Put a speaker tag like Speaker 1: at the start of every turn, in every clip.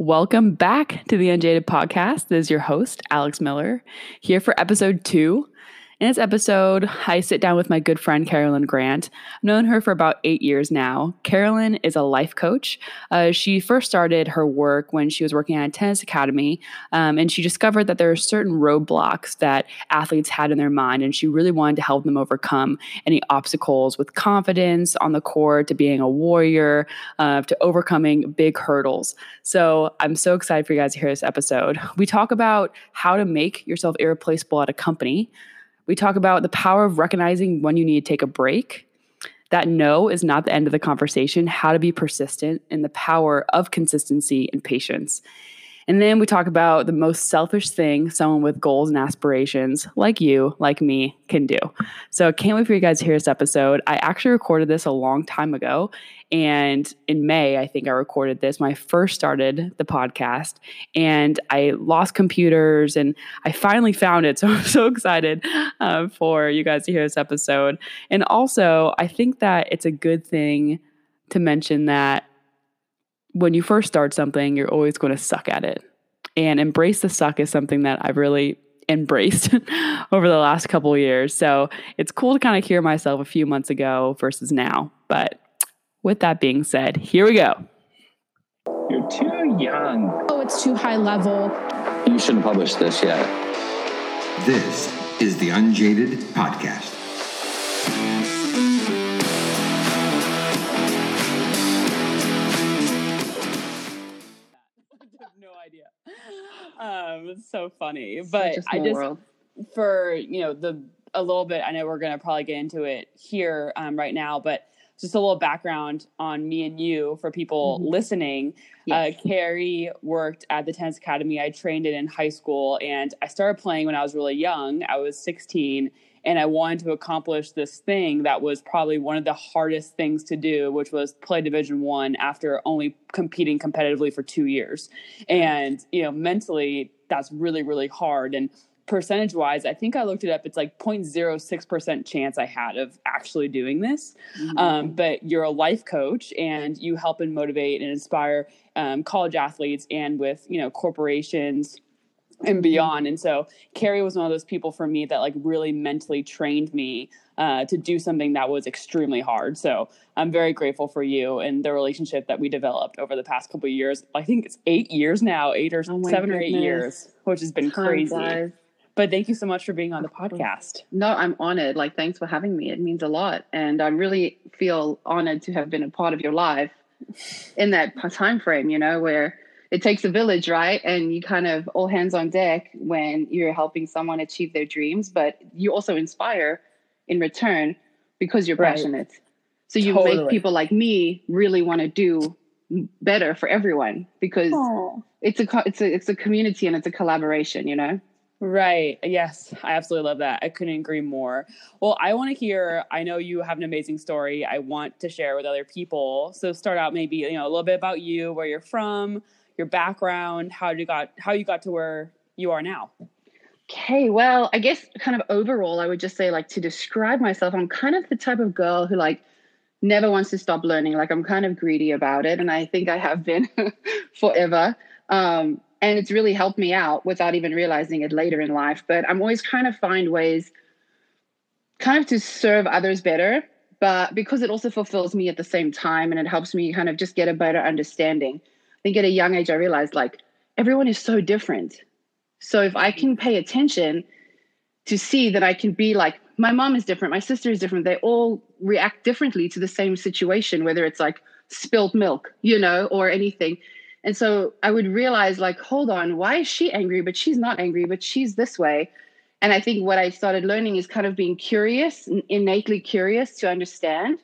Speaker 1: Welcome back to the Unjaded Podcast. This is your host, Alex Miller, here for episode two. In this episode, I sit down with my good friend Kerilyn Grant. I've known her for about eight years now. Kerilyn is a life coach. Uh, she first started her work when she was working at a tennis academy, um, and she discovered that there are certain roadblocks that athletes had in their mind, and she really wanted to help them overcome any obstacles with confidence on the court, to being a warrior, uh, to overcoming big hurdles. So I'm so excited for you guys to hear this episode. We talk about how to make yourself irreplaceable at a company. We talk about the power of recognizing when you need to take a break. That no is not the end of the conversation, how to be persistent, and the power of consistency and patience. And then we talk about the most selfish thing someone with goals and aspirations, like you, like me, can do. So I can't wait for you guys to hear this episode. I actually recorded this a long time ago. And in May, I think I recorded this when I first started the podcast. And I lost computers and I finally found it. So I'm so excited uh, for you guys to hear this episode. And also, I think that it's a good thing to mention that when you first start something, you're always going to suck at it. And embrace the suck is something that I've really embraced over the last couple years. So it's cool to kind of hear myself a few months ago versus now. But with that being said, here we go.
Speaker 2: You're too young.
Speaker 3: Oh, it's too high level.
Speaker 2: You shouldn't publish this yet.
Speaker 4: This is the Unjaded Podcast.
Speaker 1: So funny, but I just
Speaker 3: world.
Speaker 1: for you know the a little bit. I know we're gonna probably get into it here um, right now, but just a little background on me and you for people
Speaker 3: Mhm.
Speaker 1: listening.
Speaker 3: Yes.
Speaker 1: Uh, Carrie worked at the tennis academy. I trained it in high school, and I started playing when I was really young. I was 16, and I wanted to accomplish this thing that was probably one of the hardest things to do, which was play Division One after only competing competitively for two years. And you know, mentally, that's really really hard. And percentage wise, I think I looked it up. It's like 0.06 percent chance I had of actually doing this.
Speaker 3: Mm-hmm.
Speaker 1: Um, but you're a life coach and you help and motivate and inspire um, college athletes and with you know corporations and beyond. And so Carrie was one of those people for me that like really mentally trained me uh, to do something that was extremely hard. So I'm very grateful for you and the relationship that we developed over the past couple of years. I think it's eight years now, eight or
Speaker 3: Oh
Speaker 1: seven or eight years, which has been
Speaker 3: Time
Speaker 1: crazy.
Speaker 3: flies.
Speaker 1: But thank you so much for being on the podcast.
Speaker 3: No, I'm honored. Like, thanks for having me. It means a lot, and I really feel honored to have been a part of your life in that time frame. You know, where it takes a village, right? And you kind of all hands on deck when you're helping someone achieve their dreams, but you also inspire in return because you're
Speaker 1: Right.
Speaker 3: passionate. So you
Speaker 1: Totally.
Speaker 3: make people like me really want to do better for everyone because it's a it's a it's a community and it's a collaboration. You know.
Speaker 1: Right. Yes, I absolutely love that. I couldn't agree more. Well, I want to hear, I know you have an amazing story I want to share with other people. So start out maybe, you know, a little bit about you, where you're from, your background, how you got how you got to where you are now.
Speaker 3: Okay, well, I guess kind of overall, I would just say, like, to describe myself, I'm kind of the type of girl who, like, never wants to stop learning. Like, I'm kind of greedy about it. And I think I have been forever. Um, and it's really helped me out without even realizing it later in life. But I'm always trying to find ways kind of to serve others better. But because it also fulfills me at the same time and it helps me kind of just get a better understanding. I think at a young age, I realized, like, everyone is so different. So if I can pay attention to see that I can be like, my mom is different, my sister is different, they all react differently to the same situation, whether it's like spilt milk, you know, or anything. And so I would realize, like, hold on, why is she angry, but she's not angry, but she's this way? And I think what I started learning is kind of being curious, innately curious to understand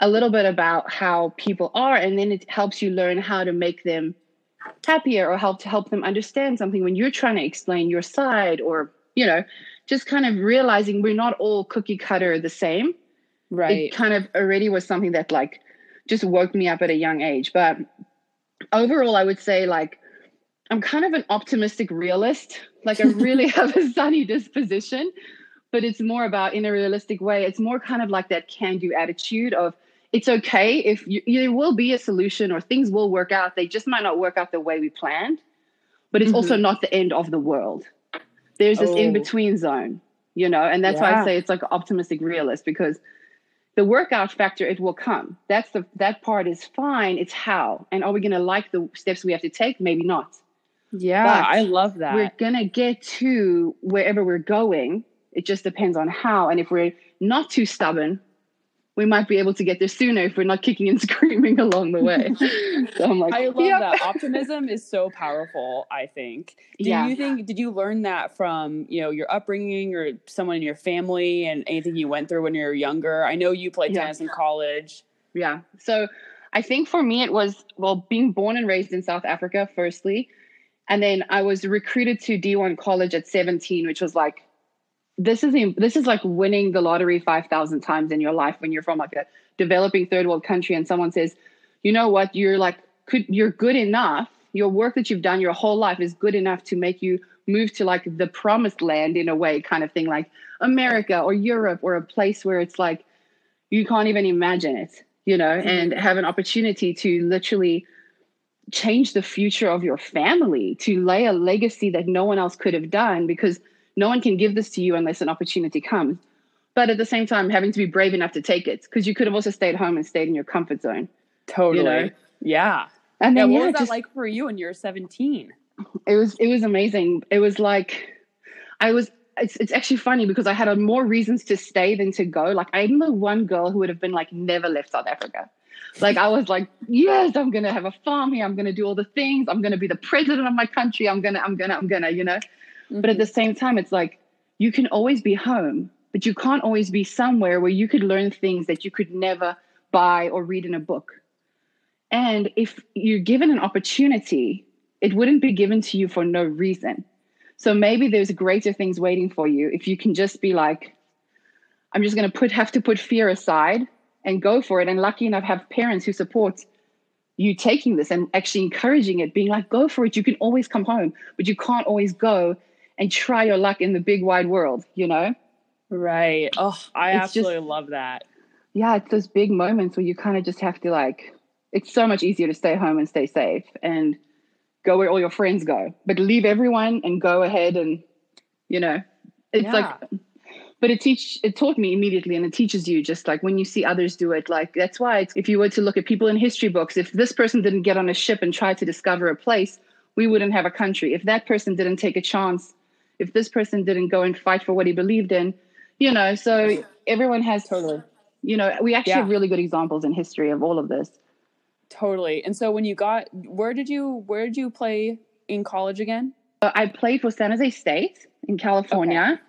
Speaker 3: a little bit about how people are. And then it helps you learn how to make them happier or help to help them understand something when you're trying to explain your side or you know just kind of realizing we're not all cookie cutter the same.
Speaker 1: Right.
Speaker 3: it kind of already was something that like just woke me up at a young age. But overall i would say like i'm kind of an optimistic realist. Like i really have a sunny disposition but it's more about in a realistic way. It's more kind of like that can do attitude of it's okay if you, there will be a solution or things will work out. They just might not work out the way we planned, but it's also
Speaker 1: Mhm.
Speaker 3: not the end of the world. There's this
Speaker 1: Oh.
Speaker 3: in between zone, you know, and that's why I say it's like optimistic realist because the workout factor it will come. That's the that part is fine. It's how, and are we going to like the steps we have to take? Maybe not
Speaker 1: Yeah,
Speaker 3: But
Speaker 1: I love that.
Speaker 3: we're gonna get to wherever we're going. It just depends on how. And if we're not too stubborn, we might be able to get there sooner if we're not kicking and screaming along the way. so I'm like,
Speaker 1: I love that. Optimism is so powerful, I think. Do
Speaker 3: Yeah.
Speaker 1: you think did you learn that from, you know, your upbringing or someone in your family and anything you went through when you were younger? I know you played
Speaker 3: Yeah.
Speaker 1: tennis in college.
Speaker 3: Yeah. So I think for me, it was, well, being born and raised in South Africa, firstly. And then I was recruited to D1 college at 17, which was like, this is this is like winning the lottery 5,000 times in your life when you're from like a developing third world country and someone says, you know what, you're like, could, you're good enough. Your work that you've done your whole life is good enough to make you move to like the promised land in a way, kind of thing, like America or Europe or a place where it's like, you can't even imagine it, you know, mm-hmm. and have an opportunity to literally change the future of your family, to lay a legacy that no one else could have done because no one can give this to you unless an opportunity comes. But at the same time, having to be brave enough to take it because you could have also stayed home and stayed in your comfort zone.
Speaker 1: Totally.
Speaker 3: You know?
Speaker 1: Yeah.
Speaker 3: And
Speaker 1: Yeah.
Speaker 3: then,
Speaker 1: What
Speaker 3: yeah,
Speaker 1: was that
Speaker 3: just-
Speaker 1: like for you when you were 17?
Speaker 3: it was it was amazing it was like i was it's, it's actually funny because i had a more reasons to stay than to go like i'm the one girl who would have been like never left south africa like i was like yes i'm gonna have a farm here i'm gonna do all the things i'm gonna be the president of my country i'm gonna i'm gonna i'm gonna you know but at the same time it's like you can always be home but you can't always be somewhere where you could learn things that you could never buy or read in a book and if you're given an opportunity it wouldn't be given to you for no reason. So maybe there's greater things waiting for you if you can just be like, I'm just going to put have to put fear aside and go for it. And lucky enough, have parents who support you taking this and actually encouraging it, being like, go for it. You can always come home, but you can't always go and try your luck in the big wide world. You know?
Speaker 1: Right. Oh, I
Speaker 3: It's just-
Speaker 1: absolutely love that.
Speaker 3: Yeah, it's those big moments where you kind of just have to like. It's so much easier to stay home and stay safe and go where all your friends go, but leave everyone and go ahead and, you know, it's
Speaker 1: Yeah.
Speaker 3: like. But it teach it taught me immediately, and it teaches you just like when you see others do it. Like that's why it's, if you were to look at people in history books, if this person didn't get on a ship and try to discover a place, we wouldn't have a country. If that person didn't take a chance, if this person didn't go and fight for what he believed in, you know. So everyone has
Speaker 1: Totally.
Speaker 3: you know, we actually
Speaker 1: Yeah.
Speaker 3: have really good examples in history of all of this.
Speaker 1: Totally. And so when you got where did you where did you play in college again?
Speaker 3: I played for San Jose State in California,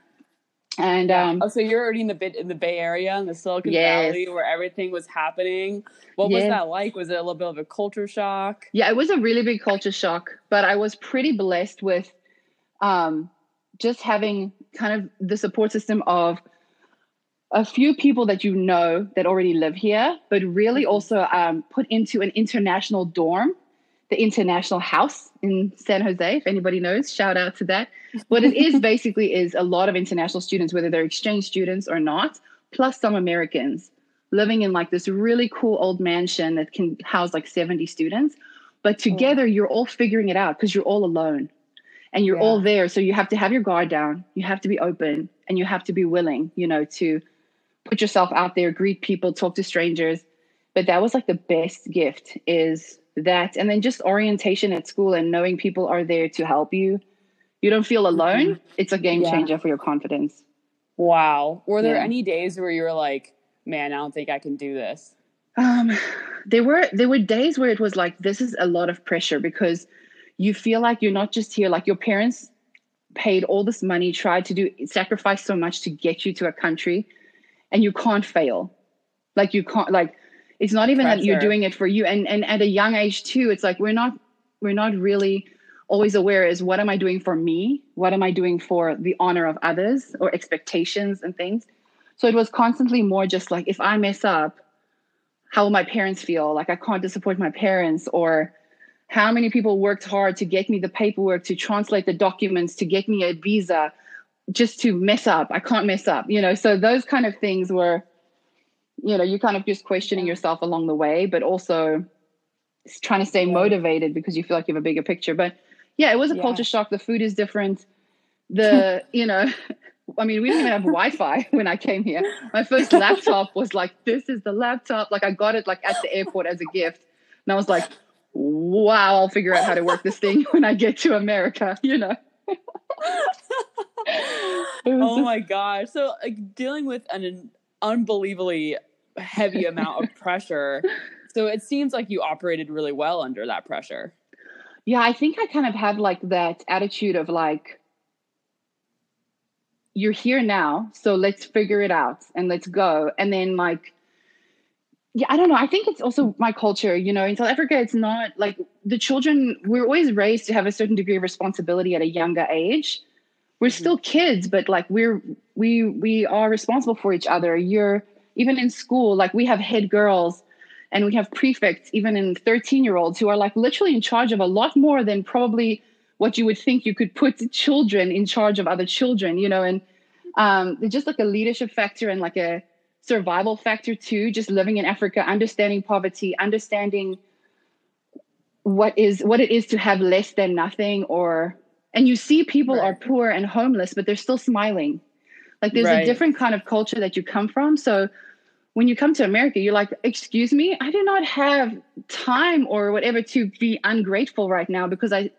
Speaker 3: and um,
Speaker 1: oh, so you're already in the bit in the Bay Area in the Silicon
Speaker 3: Yes.
Speaker 1: Valley where everything was happening. What was that like? Was it a little bit of a culture shock?
Speaker 3: yeah, it was a really big culture shock. But I was pretty blessed with um, just having kind of the support system of a few people that you know that already live here, but really also um, put into an international dorm, the International House in San Jose. If anybody knows, shout out to that. What it is basically is a lot of international students, whether they're exchange students or not, plus some Americans living in like this really cool old mansion that can house like 70 students. But together, you're all figuring it out because you're all alone and you're all there. So you have to have your guard down, you have to be open, and you have to be willing, you know, to put yourself out there, greet people, talk to strangers. But that was like the best gift is that. And then just orientation at school and knowing people are there to help you. You don't feel alone. It's a game
Speaker 1: Yeah.
Speaker 3: changer for your confidence.
Speaker 1: Wow. Were there
Speaker 3: Yeah.
Speaker 1: any days where you were like, man, I don't think I can do this?
Speaker 3: Um, there were there were days where it was like this is a lot of pressure because you feel like you're not just here. Like your parents paid all this money, tried to do sacrifice so much to get you to a country, and you can't fail. Like you can't like it's not even that you're doing it for you. And and at a young age too, it's like we're not we're not really always aware is what am I doing for me? What am I doing for the honor of others or expectations and things? So it was constantly more just like if I mess up, how will my parents feel? Like I can't disappoint my parents, or how many people worked hard to get me the paperwork, to translate the documents, to get me a visa, just to mess up. I can't mess up, you know. So those kind of things were you know, you're kind of just questioning yourself along the way, but also trying to stay motivated because you feel like you have a bigger picture. But yeah, it was a
Speaker 1: Yeah.
Speaker 3: culture shock. The food is different. The, you know, I mean, we didn't even have Wi Fi when I came here. My first laptop was like, this is the laptop. Like, I got it like at the airport as a gift. And I was like, wow, I'll figure out how to work this thing when I get to America, you know?
Speaker 1: Oh
Speaker 3: just-
Speaker 1: my gosh. So like dealing with an unbelievably heavy amount of pressure. So it seems like you operated really well under that pressure.
Speaker 3: Yeah, I think I kind of have like that attitude of like, you're here now, so let's figure it out and let's go. And then like, yeah, I don't know. I think it's also my culture. You know, in South Africa, it's not like the children. We're always raised to have a certain degree of responsibility at a younger age. We're still kids, but like we're we we are responsible for each other. You're even in school, like we have head girls and we have prefects even in 13 year olds who are like literally in charge of a lot more than probably what you would think you could put children in charge of other children you know and um, just like a leadership factor and like a survival factor too just living in africa understanding poverty understanding what is what it is to have less than nothing or and you see people
Speaker 1: Right.
Speaker 3: are poor and homeless but they're still smiling like there's
Speaker 1: Right.
Speaker 3: a different kind of culture that you come from so when you come to America, you're like, excuse me, I do not have time or whatever to be ungrateful right now because I,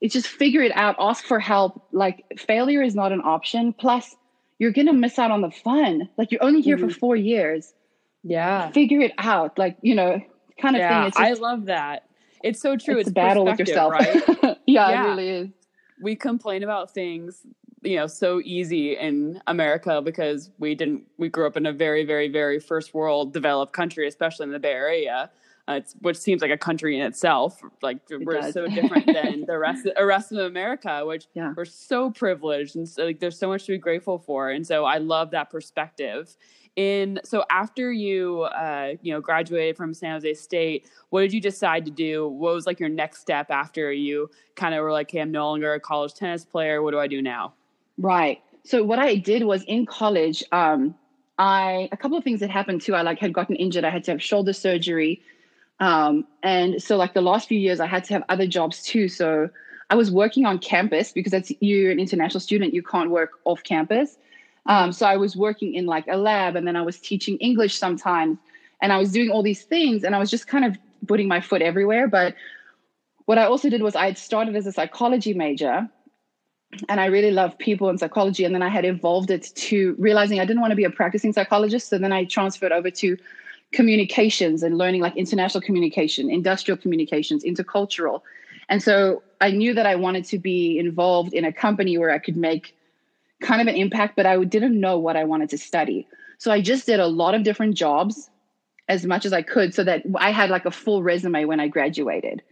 Speaker 3: it's just figure it out, ask for help. Like failure is not an option. Plus, you're gonna miss out on the fun. Like you're only here for
Speaker 1: Mhm.
Speaker 3: four years.
Speaker 1: Yeah.
Speaker 3: Figure it out. Like you know, kind of
Speaker 1: Yeah.
Speaker 3: thing. It's
Speaker 1: I love that. It's so true.
Speaker 3: it's,
Speaker 1: It's,
Speaker 3: a battle with yourself.
Speaker 1: right?
Speaker 3: yeah,
Speaker 1: Yeah.
Speaker 3: it really is.
Speaker 1: we complain about things you know so easy in america because we didn't we grew up in a very very very first world developed country especially in the bay area uh, it's, which seems like a country in itself like we're
Speaker 3: does.
Speaker 1: so different than the rest of, the rest of america which
Speaker 3: Yeah.
Speaker 1: we're so privileged and so like there's so much to be grateful for and so i love that perspective in so after you uh, you know graduated from san jose state what did you decide to do what was like your next step after you kind of were like hey i'm no longer a college tennis player what do i do now
Speaker 3: Right. So what I did was in college, um, I a couple of things that happened too. I like had gotten injured. I had to have shoulder surgery, um, and so like the last few years, I had to have other jobs too. So I was working on campus because that's you're an international student. You can't work off campus. Um, so I was working in like a lab, and then I was teaching English sometimes, and I was doing all these things, and I was just kind of putting my foot everywhere. But what I also did was I had started as a psychology major and I really love people and psychology. And then I had evolved it to realizing I didn't want to be a practicing psychologist. So then I transferred over to communications and learning like international communication, industrial communications, intercultural. And so I knew that I wanted to be involved in a company where I could make kind of an impact, but I didn't know what I wanted to study. So I just did a lot of different jobs as much as I could so that I had like a full resume when I graduated.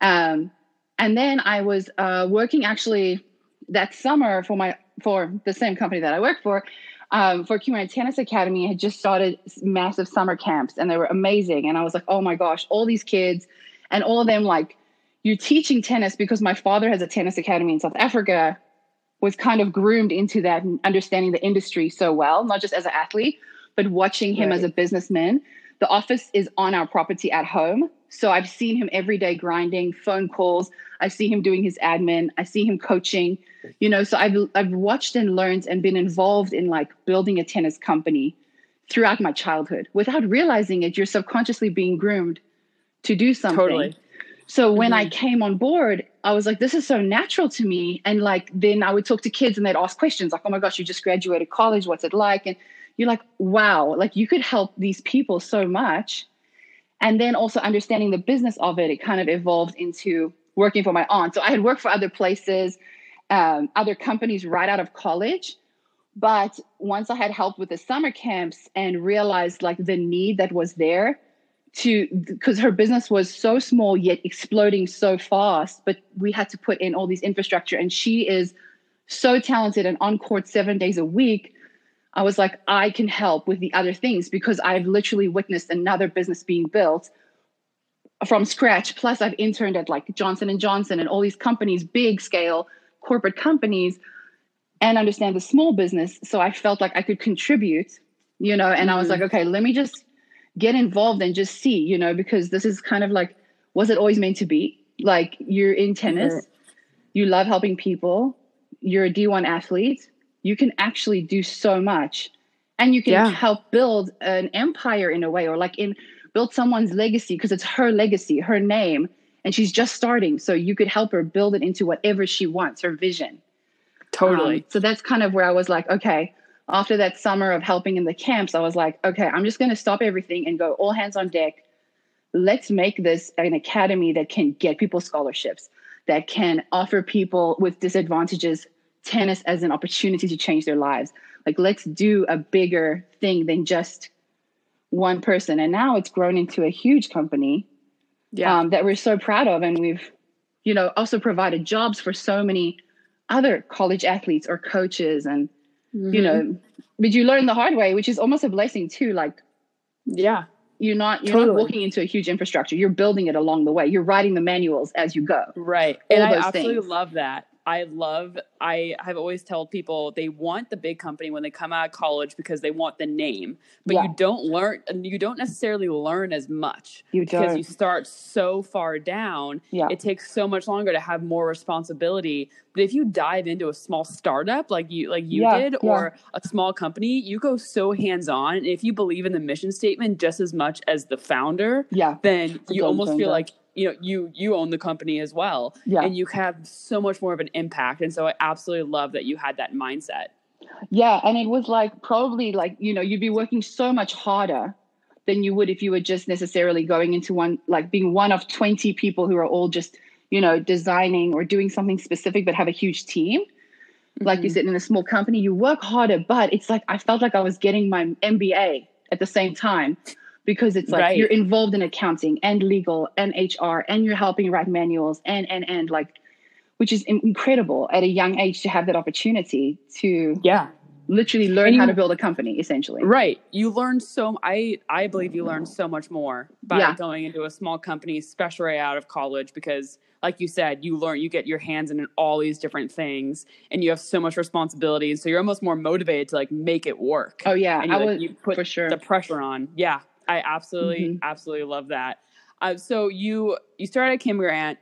Speaker 3: Um, and then I was uh, working actually that summer for my for the same company that I work for um, for Tennis Academy. I had just started massive summer camps, and they were amazing. And I was like, oh my gosh, all these kids, and all of them like you're teaching tennis because my father has a tennis academy in South Africa. Was kind of groomed into that and understanding the industry so well, not just as an athlete, but watching him as a businessman. The office is on our property at home. So I've seen him every day grinding, phone calls. I see him doing his admin. I see him coaching. You know, so I've I've watched and learned and been involved in like building a tennis company throughout my childhood. Without realizing it, you're subconsciously being groomed to do something.
Speaker 1: Totally.
Speaker 3: So when I
Speaker 1: Mhm.
Speaker 3: came on board, I was like, this is so natural to me. And like then I would talk to kids and they'd ask questions like, oh my gosh, you just graduated college, what's it like? And you're like, wow, like you could help these people so much. And then also understanding the business of it, it kind of evolved into working for my aunt. So I had worked for other places, um, other companies right out of college. But once I had helped with the summer camps and realized like the need that was there to, because her business was so small yet exploding so fast, but we had to put in all these infrastructure. And she is so talented and on court seven days a week. I was like, I can help with the other things because I've literally witnessed another business being built from scratch. Plus, I've interned at like Johnson and Johnson and all these companies, big scale corporate companies, and understand the small business. So I felt like I could contribute you know, and I was like, okay, let me just get involved and just see, you know, because this is kind of like, was it always meant to be? Like you're in tennis,
Speaker 1: Mhm.
Speaker 3: you love helping people, you're a D1 athlete, you can actually do so much and you can
Speaker 1: Yeah.
Speaker 3: help build an empire in a way or like in build someone's legacy because it's her legacy, her name, and she's just starting. So you could help her build it into whatever she wants, her vision.
Speaker 1: Totally.
Speaker 3: Um, so that's kind of where I was like, okay, after that summer of helping in the camps, I was like, okay, I'm just going to stop everything and go all hands on deck. Let's make this an academy that can get people scholarships, that can offer people with disadvantages tennis as an opportunity to change their lives. Like, let's do a bigger thing than just one person. And now it's grown into a huge company
Speaker 1: yeah.
Speaker 3: um, that we're so proud of. And we've, you know, also provided jobs for so many other college athletes or coaches. And, you
Speaker 1: Mhm.
Speaker 3: know, but you learn the hard way, which is almost a blessing too. Like
Speaker 1: yeah.
Speaker 3: you're not, you're
Speaker 1: Totally.
Speaker 3: not walking into a huge infrastructure. You're building it along the way. You're writing the manuals as you go.
Speaker 1: Right.
Speaker 3: All
Speaker 1: and I absolutely
Speaker 3: things.
Speaker 1: love that. I love I have always told people they want the big company when they come out of college because they want the name. But
Speaker 3: Yeah.
Speaker 1: you don't learn and you don't necessarily learn as much
Speaker 3: You
Speaker 1: because
Speaker 3: don't.
Speaker 1: you start so far down.
Speaker 3: Yeah.
Speaker 1: It takes so much longer to have more responsibility. But if you dive into a small startup like you like you
Speaker 3: Yeah,
Speaker 1: did or a small company, you go so hands-on. And if you believe in the mission statement just as much as the founder,
Speaker 3: yeah.
Speaker 1: then
Speaker 3: a
Speaker 1: you almost feel like you know you you own the company as well
Speaker 3: Yeah.
Speaker 1: and you have so much more of an impact and so i absolutely love that you had that mindset
Speaker 3: Yeah, and it was like probably like you know you'd be working so much harder than you would if you were just necessarily going into one like being one of 20 people who are all just you know designing or doing something specific but have a huge team. Like you
Speaker 1: Mhm.
Speaker 3: said in a small company you work harder but it's like I felt like I was getting my MBA at the same time because it's like
Speaker 1: Right.
Speaker 3: you're involved in accounting and legal and HR and you're helping write manuals and and and like which is incredible at a young age to have that opportunity to
Speaker 1: yeah.
Speaker 3: literally learn
Speaker 1: And
Speaker 3: how to build a company essentially.
Speaker 1: Right. You learn so i i believe you learn so much more by
Speaker 3: Yeah.
Speaker 1: going into a small company especially out of college because like you said you learn you get your hands in all these different things and you have so much responsibility. And so you're almost more motivated to like make it work.
Speaker 3: Oh yeah.
Speaker 1: And
Speaker 3: i
Speaker 1: you, like,
Speaker 3: was
Speaker 1: you put
Speaker 3: for sure.
Speaker 1: the pressure on. Yeah, I absolutely,
Speaker 3: Mhm.
Speaker 1: absolutely love that. Uh, so you you started at Kim Grant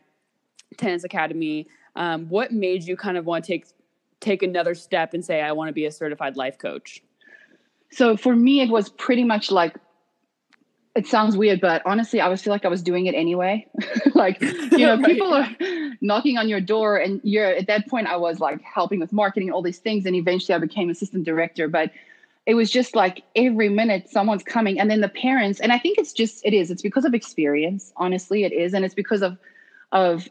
Speaker 1: Tennis Academy. Um, what made you kind of want to take take another step and say, I want to be a certified life coach?
Speaker 3: so for me it was pretty much like it sounds weird but honestly i was feel like i was doing it anyway like you know
Speaker 1: Right.
Speaker 3: people are knocking on your door and you're at that point i was like helping with marketing all these things and eventually i became assistant director but it was just like every minute someone's coming and then the parents and i think it's just it is it's because of experience honestly it is and it's because of of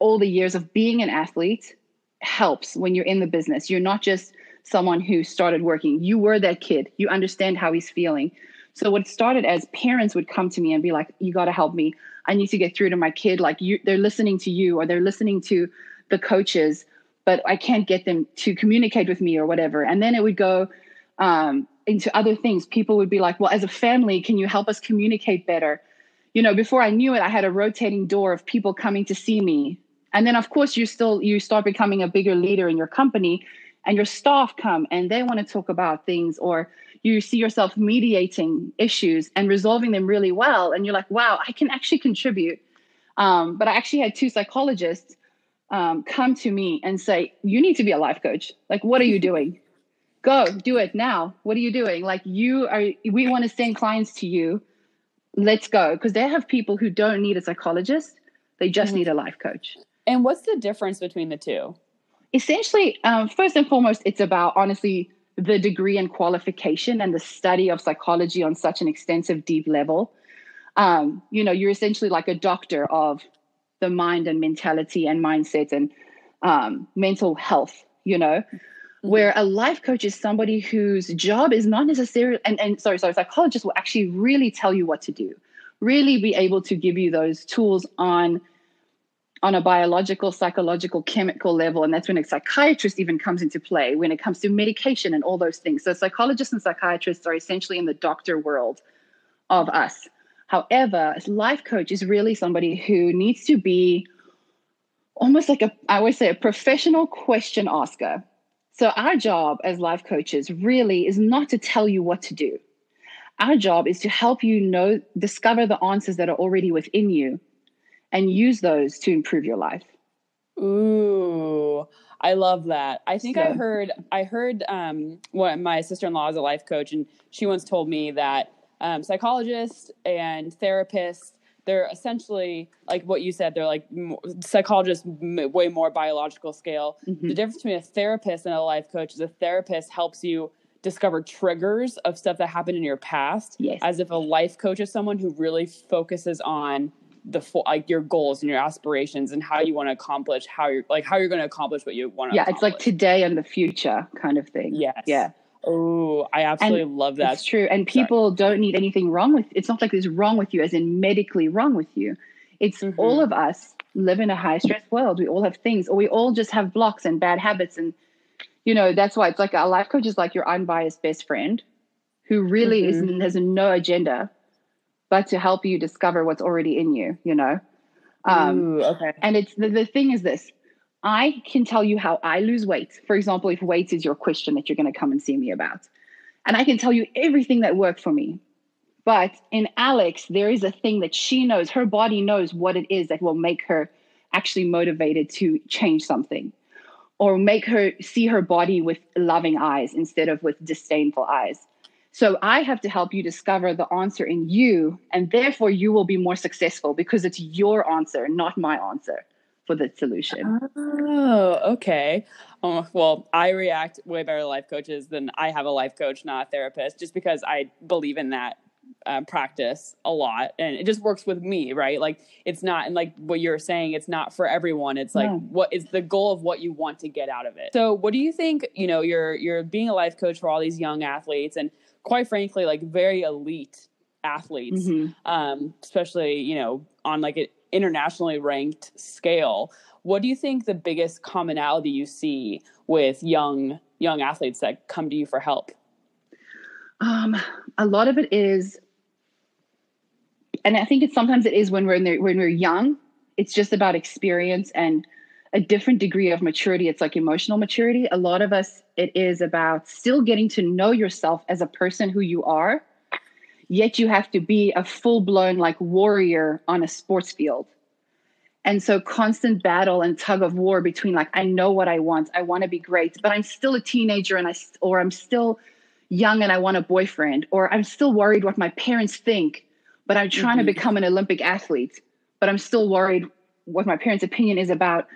Speaker 3: all the years of being an athlete helps when you're in the business. You're not just someone who started working. You were that kid. You understand how he's feeling. So what started as parents would come to me and be like you got to help me. I need to get through to my kid. Like you they're listening to you or they're listening to the coaches but i can't get them to communicate with me or whatever. And then it would go um, into other things people would be like well as a family can you help us communicate better? You know before i knew it i had a rotating door of people coming to see me. And then of course you still you start becoming a bigger leader in your company and your staff come and they want to talk about things or you see yourself mediating issues and resolving them really well and you're like wow i can actually contribute. Um, but i actually had two psychologists um, come to me and say you need to be a life coach. Like what are you doing go do it now. What are you doing? Like you are we want to send clients to you. Let's go. Because they have people who don't need a psychologist. They just
Speaker 1: Mhm.
Speaker 3: need a life coach.
Speaker 1: And what's the difference between the two?
Speaker 3: essentially um, first and foremost it's about honestly the degree and qualification and the study of psychology on such an extensive deep level. Um, you know you're essentially like a doctor of the mind and mentality and mindset and um, mental health you know Mm-hmm. where a life coach is somebody whose job is not necessarily and, and sorry sorry psychologists will actually really tell you what to do really be able to give you those tools on on a biological psychological chemical level and that's when a psychiatrist even comes into play when it comes to medication and all those things. So psychologists and psychiatrists are essentially in the doctor world of us. However a life coach is really somebody who needs to be almost like a i always say a professional question asker So, our job as life coaches really is not to tell you what to do. Our job is to help you know, discover the answers that are already within you and use those to improve your life.
Speaker 1: Ooh, I love that. I think I heard I heard um what my sister-in-law is a life coach and she once told me that um, psychologists and therapists they're essentially like what you said they're like psychologists m- way more biological scale.
Speaker 3: Mhm.
Speaker 1: The difference between a therapist and a life coach is a therapist helps you discover triggers of stuff that happened in your past
Speaker 3: Yes.
Speaker 1: as if a life coach is someone who really focuses on the full, like your goals and your aspirations and how you want to accomplish how you're like how you're going to accomplish what you want to
Speaker 3: yeah, it's like today and the future kind of thing.
Speaker 1: yes
Speaker 3: Yeah.
Speaker 1: Oh i absolutely love that
Speaker 3: That's true. And people don't need anything wrong with it's not like there's wrong with you as in medically wrong with you. It's
Speaker 1: Mhm.
Speaker 3: all of us live in a high stress world. We all have things or we all just have blocks and bad habits and you know, that's why it's like a life coach is like your unbiased best friend who really
Speaker 1: Mhm.
Speaker 3: isn't has no agenda but to help you discover what's already in you, you know. Um
Speaker 1: Ooh, okay
Speaker 3: and it's the, the thing is this I can tell you how I lose weight. For example, if weight is your question that you're going to come and see me about. And I can tell you everything that worked for me. But in Alex, there is a thing that she knows, her body knows what it is that will make her actually motivated to change something or make her see her body with loving eyes instead of with disdainful eyes. So I have to help you discover the answer in you, and therefore you will be more successful because it's your answer, not my answer for the solution.
Speaker 1: oh okay. Oh, well i react way better to life coaches than i have a life coach not a therapist just because i believe in that uh, practice a lot and it just works with me right? Like it's not and like what you're saying it's not for everyone. It's like what is the goal of what you want to get out of it. So what do you think you know you're you're being a life coach for all these young athletes and quite frankly like very elite athletes
Speaker 3: Mhm.
Speaker 1: um, especially you know on like internationally ranked scale what do you think the biggest commonality you see with young young athletes that come to you for help
Speaker 3: Um, a lot of it is, and I think it's sometimes it is when we're in there, when we're young. It's just about experience and a different degree of maturity. It's like emotional maturity. A lot of us, it is about still getting to know yourself as a person who you are, yet you have to be a full blown like warrior on a sports field. And so constant battle and tug of war between like I know what I want, I want to be great, but I'm still a teenager and I or I'm still young and I want a boyfriend, or I'm still worried what my parents think, but I'm trying
Speaker 1: Mhm.
Speaker 3: to become an Olympic athlete, but I'm still worried what my parents' opinion is about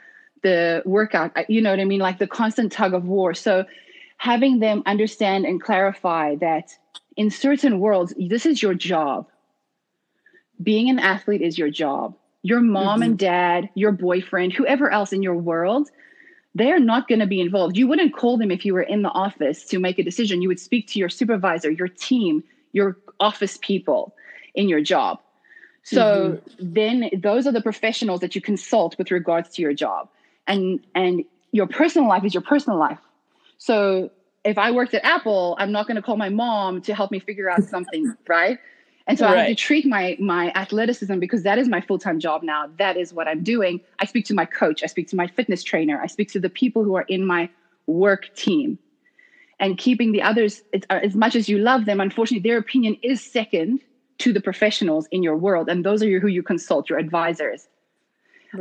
Speaker 3: the workout. You know what I mean? Like the constant tug of war. So having them understand and clarify that in certain worlds, this is your job. Being an athlete is your job. Your mom and mm-hmm. dad, your boyfriend, whoever else in your world, they're not going to be involved. You wouldn't call them if you were in the office to make a decision. You would speak to your supervisor, your team, your office people in your job. So mm-hmm. then those are the professionals that you consult with regards to your job. And and your personal life is your personal life. So if I worked at Apple, I'm not going to call my mom to help me figure out something, right? And so I have to treat my my athleticism because that is my full-time job now. That is what I'm doing. I speak to my coach, I speak to my fitness trainer, I speak to the people who are in my work team. And keeping the others uh, as much as you love them, unfortunately their opinion is second to the professionals in your world and those are your, who you consult, your advisors.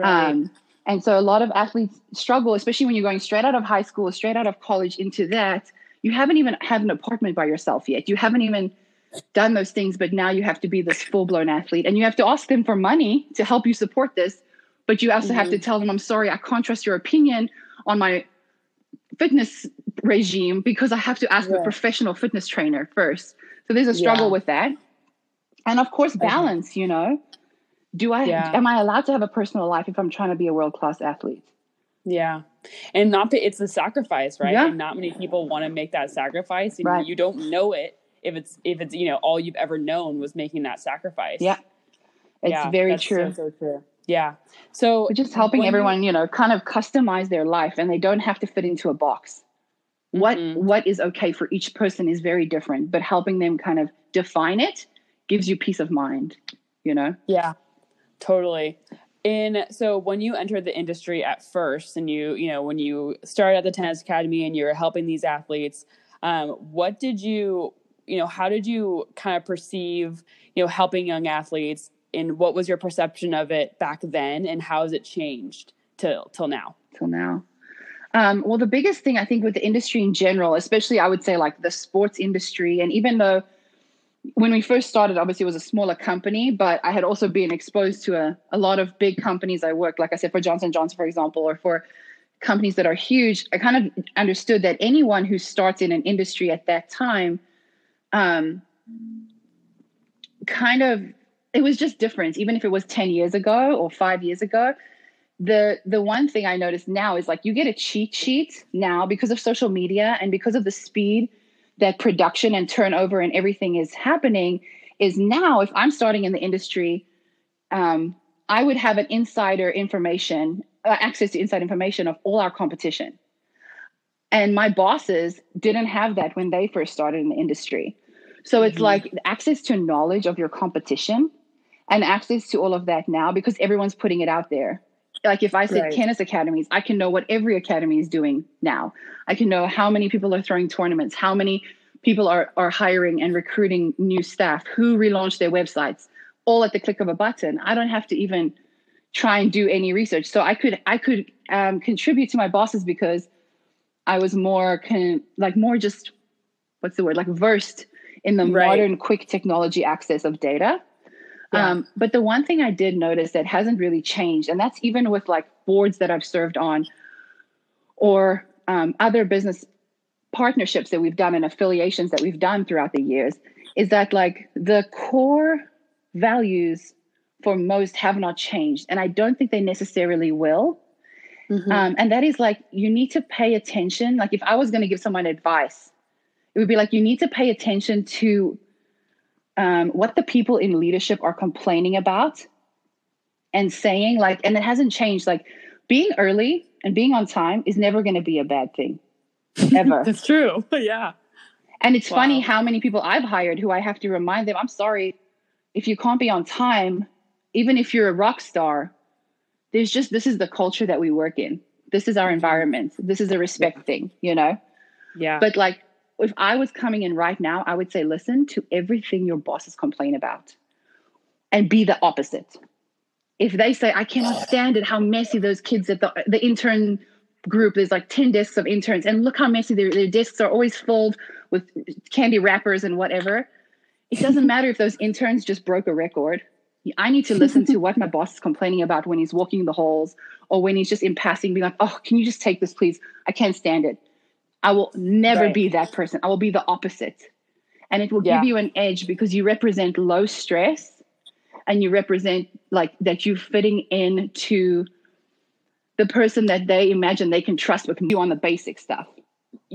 Speaker 3: Um, and so a lot of athletes struggle, especially when you're going straight out of high school, straight out of college into that. You haven't even had an apartment by yourself yet. You haven't even done those things, but now you have to be this full blown athlete and you have to ask them for money to help you support this. But you also have to mm-hmm. tell them, I'm sorry, I can't trust your opinion on my fitness regime because I have to ask
Speaker 1: Yeah.
Speaker 3: professional fitness trainer first. So there's a struggle
Speaker 1: Yeah.
Speaker 3: with that. And of course, balance, you know. Do I
Speaker 1: Yeah.
Speaker 3: am I allowed to have a personal life if I'm trying to be a world class athlete?
Speaker 1: Yeah. And not that it's a sacrifice, right?
Speaker 3: Yeah.
Speaker 1: And not many people want to make that sacrifice. And
Speaker 3: Right.
Speaker 1: you don't know it if it's if it's, you know, all you've ever known was making that sacrifice.
Speaker 3: Yeah. It's
Speaker 1: Yeah,
Speaker 3: very true.
Speaker 1: So, so true. Yeah. So
Speaker 3: But just helping everyone, you know, kind of customize their life and they don't have to fit into a box. What
Speaker 1: Mhm.
Speaker 3: what is okay for each person is very different, but helping them kind of define it gives you peace of mind, you know?
Speaker 1: Yeah, totally. in so when you entered the industry at first and you you know when you started at the tennis academy and you're helping these athletes um, what did you you know how did you kind of perceive you know helping young athletes? And what was your perception of it back then? And how has it changed till till now?
Speaker 3: Till now. Um, well the biggest thing i think with the industry in general especially i would say like the sports industry and even though when we first started, obviously it was a smaller company, but I had also been exposed to a, a lot of big companies I worked, like I said, for Johnson Johnson, for example, or for companies that are huge. I kind of understood that anyone who starts in an industry at that time, um, kind of, it was just different. Even if it was 10 years ago or five years ago, the the one thing I noticed now is like you get a cheat sheet now because of social media and because of the speed that production and turnover and everything is happening is now if i'm starting in the industry um, i would have an insider information uh, access to inside information of all our competition. And my bosses didn't have that when they first started in the industry. So it's mm-hmm. like access to knowledge of your competition and access to all of that now because everyone's putting it out there like if I say right. tennis academies, I can know what every academy is doing now. I can know how many people are throwing tournaments, how many people are are hiring and recruiting new staff, who relaunched their websites, all at the click of a button. I don't have to even try and do any research. So I could I could um, contribute to my bosses because I was more con- like more just what's the word like versed in the right. modern quick technology access of data yeah. Um, but the one thing I did notice that hasn't really changed, and that's even with like boards that I've served on or um, other business partnerships that we've done and affiliations that we've done throughout the years, is that like the core values for most have not changed. And I don't think they necessarily will. Mm-hmm. Um, and that is like, you need to pay attention. Like, if I was going to give someone advice, it would be like, you need to pay attention to um, what the people in leadership are complaining about and saying like and it hasn't changed. Like being early and being on time is never going to be a bad thing. Ever.
Speaker 1: That's true. Yeah.
Speaker 3: And it's wow. funny how many people i've hired who i have to remind them i'm sorry if you can't be on time even if you're a rock star there's just this is the culture that we work in. This is our mm-hmm. environment. This is a respect thing you know?
Speaker 1: Yeah.
Speaker 3: But like if I was coming in right now, I would say, listen to everything your bosses complain about and be the opposite. If they say, I cannot stand it, how messy those kids at the, the intern group, there's like 10 desks of interns, and look how messy their, their desks are always filled with candy wrappers and whatever. It doesn't matter if those interns just broke a record. I need to listen to what my boss is complaining about when he's walking the halls or when he's just in passing, being like, oh, can you just take this, please? I can't stand it. I will never right. be that person. I will be the opposite. And it will yeah. give you an edge because you represent low stress and you represent like that you're fitting in to the person that they imagine they can trust with you on the basic stuff.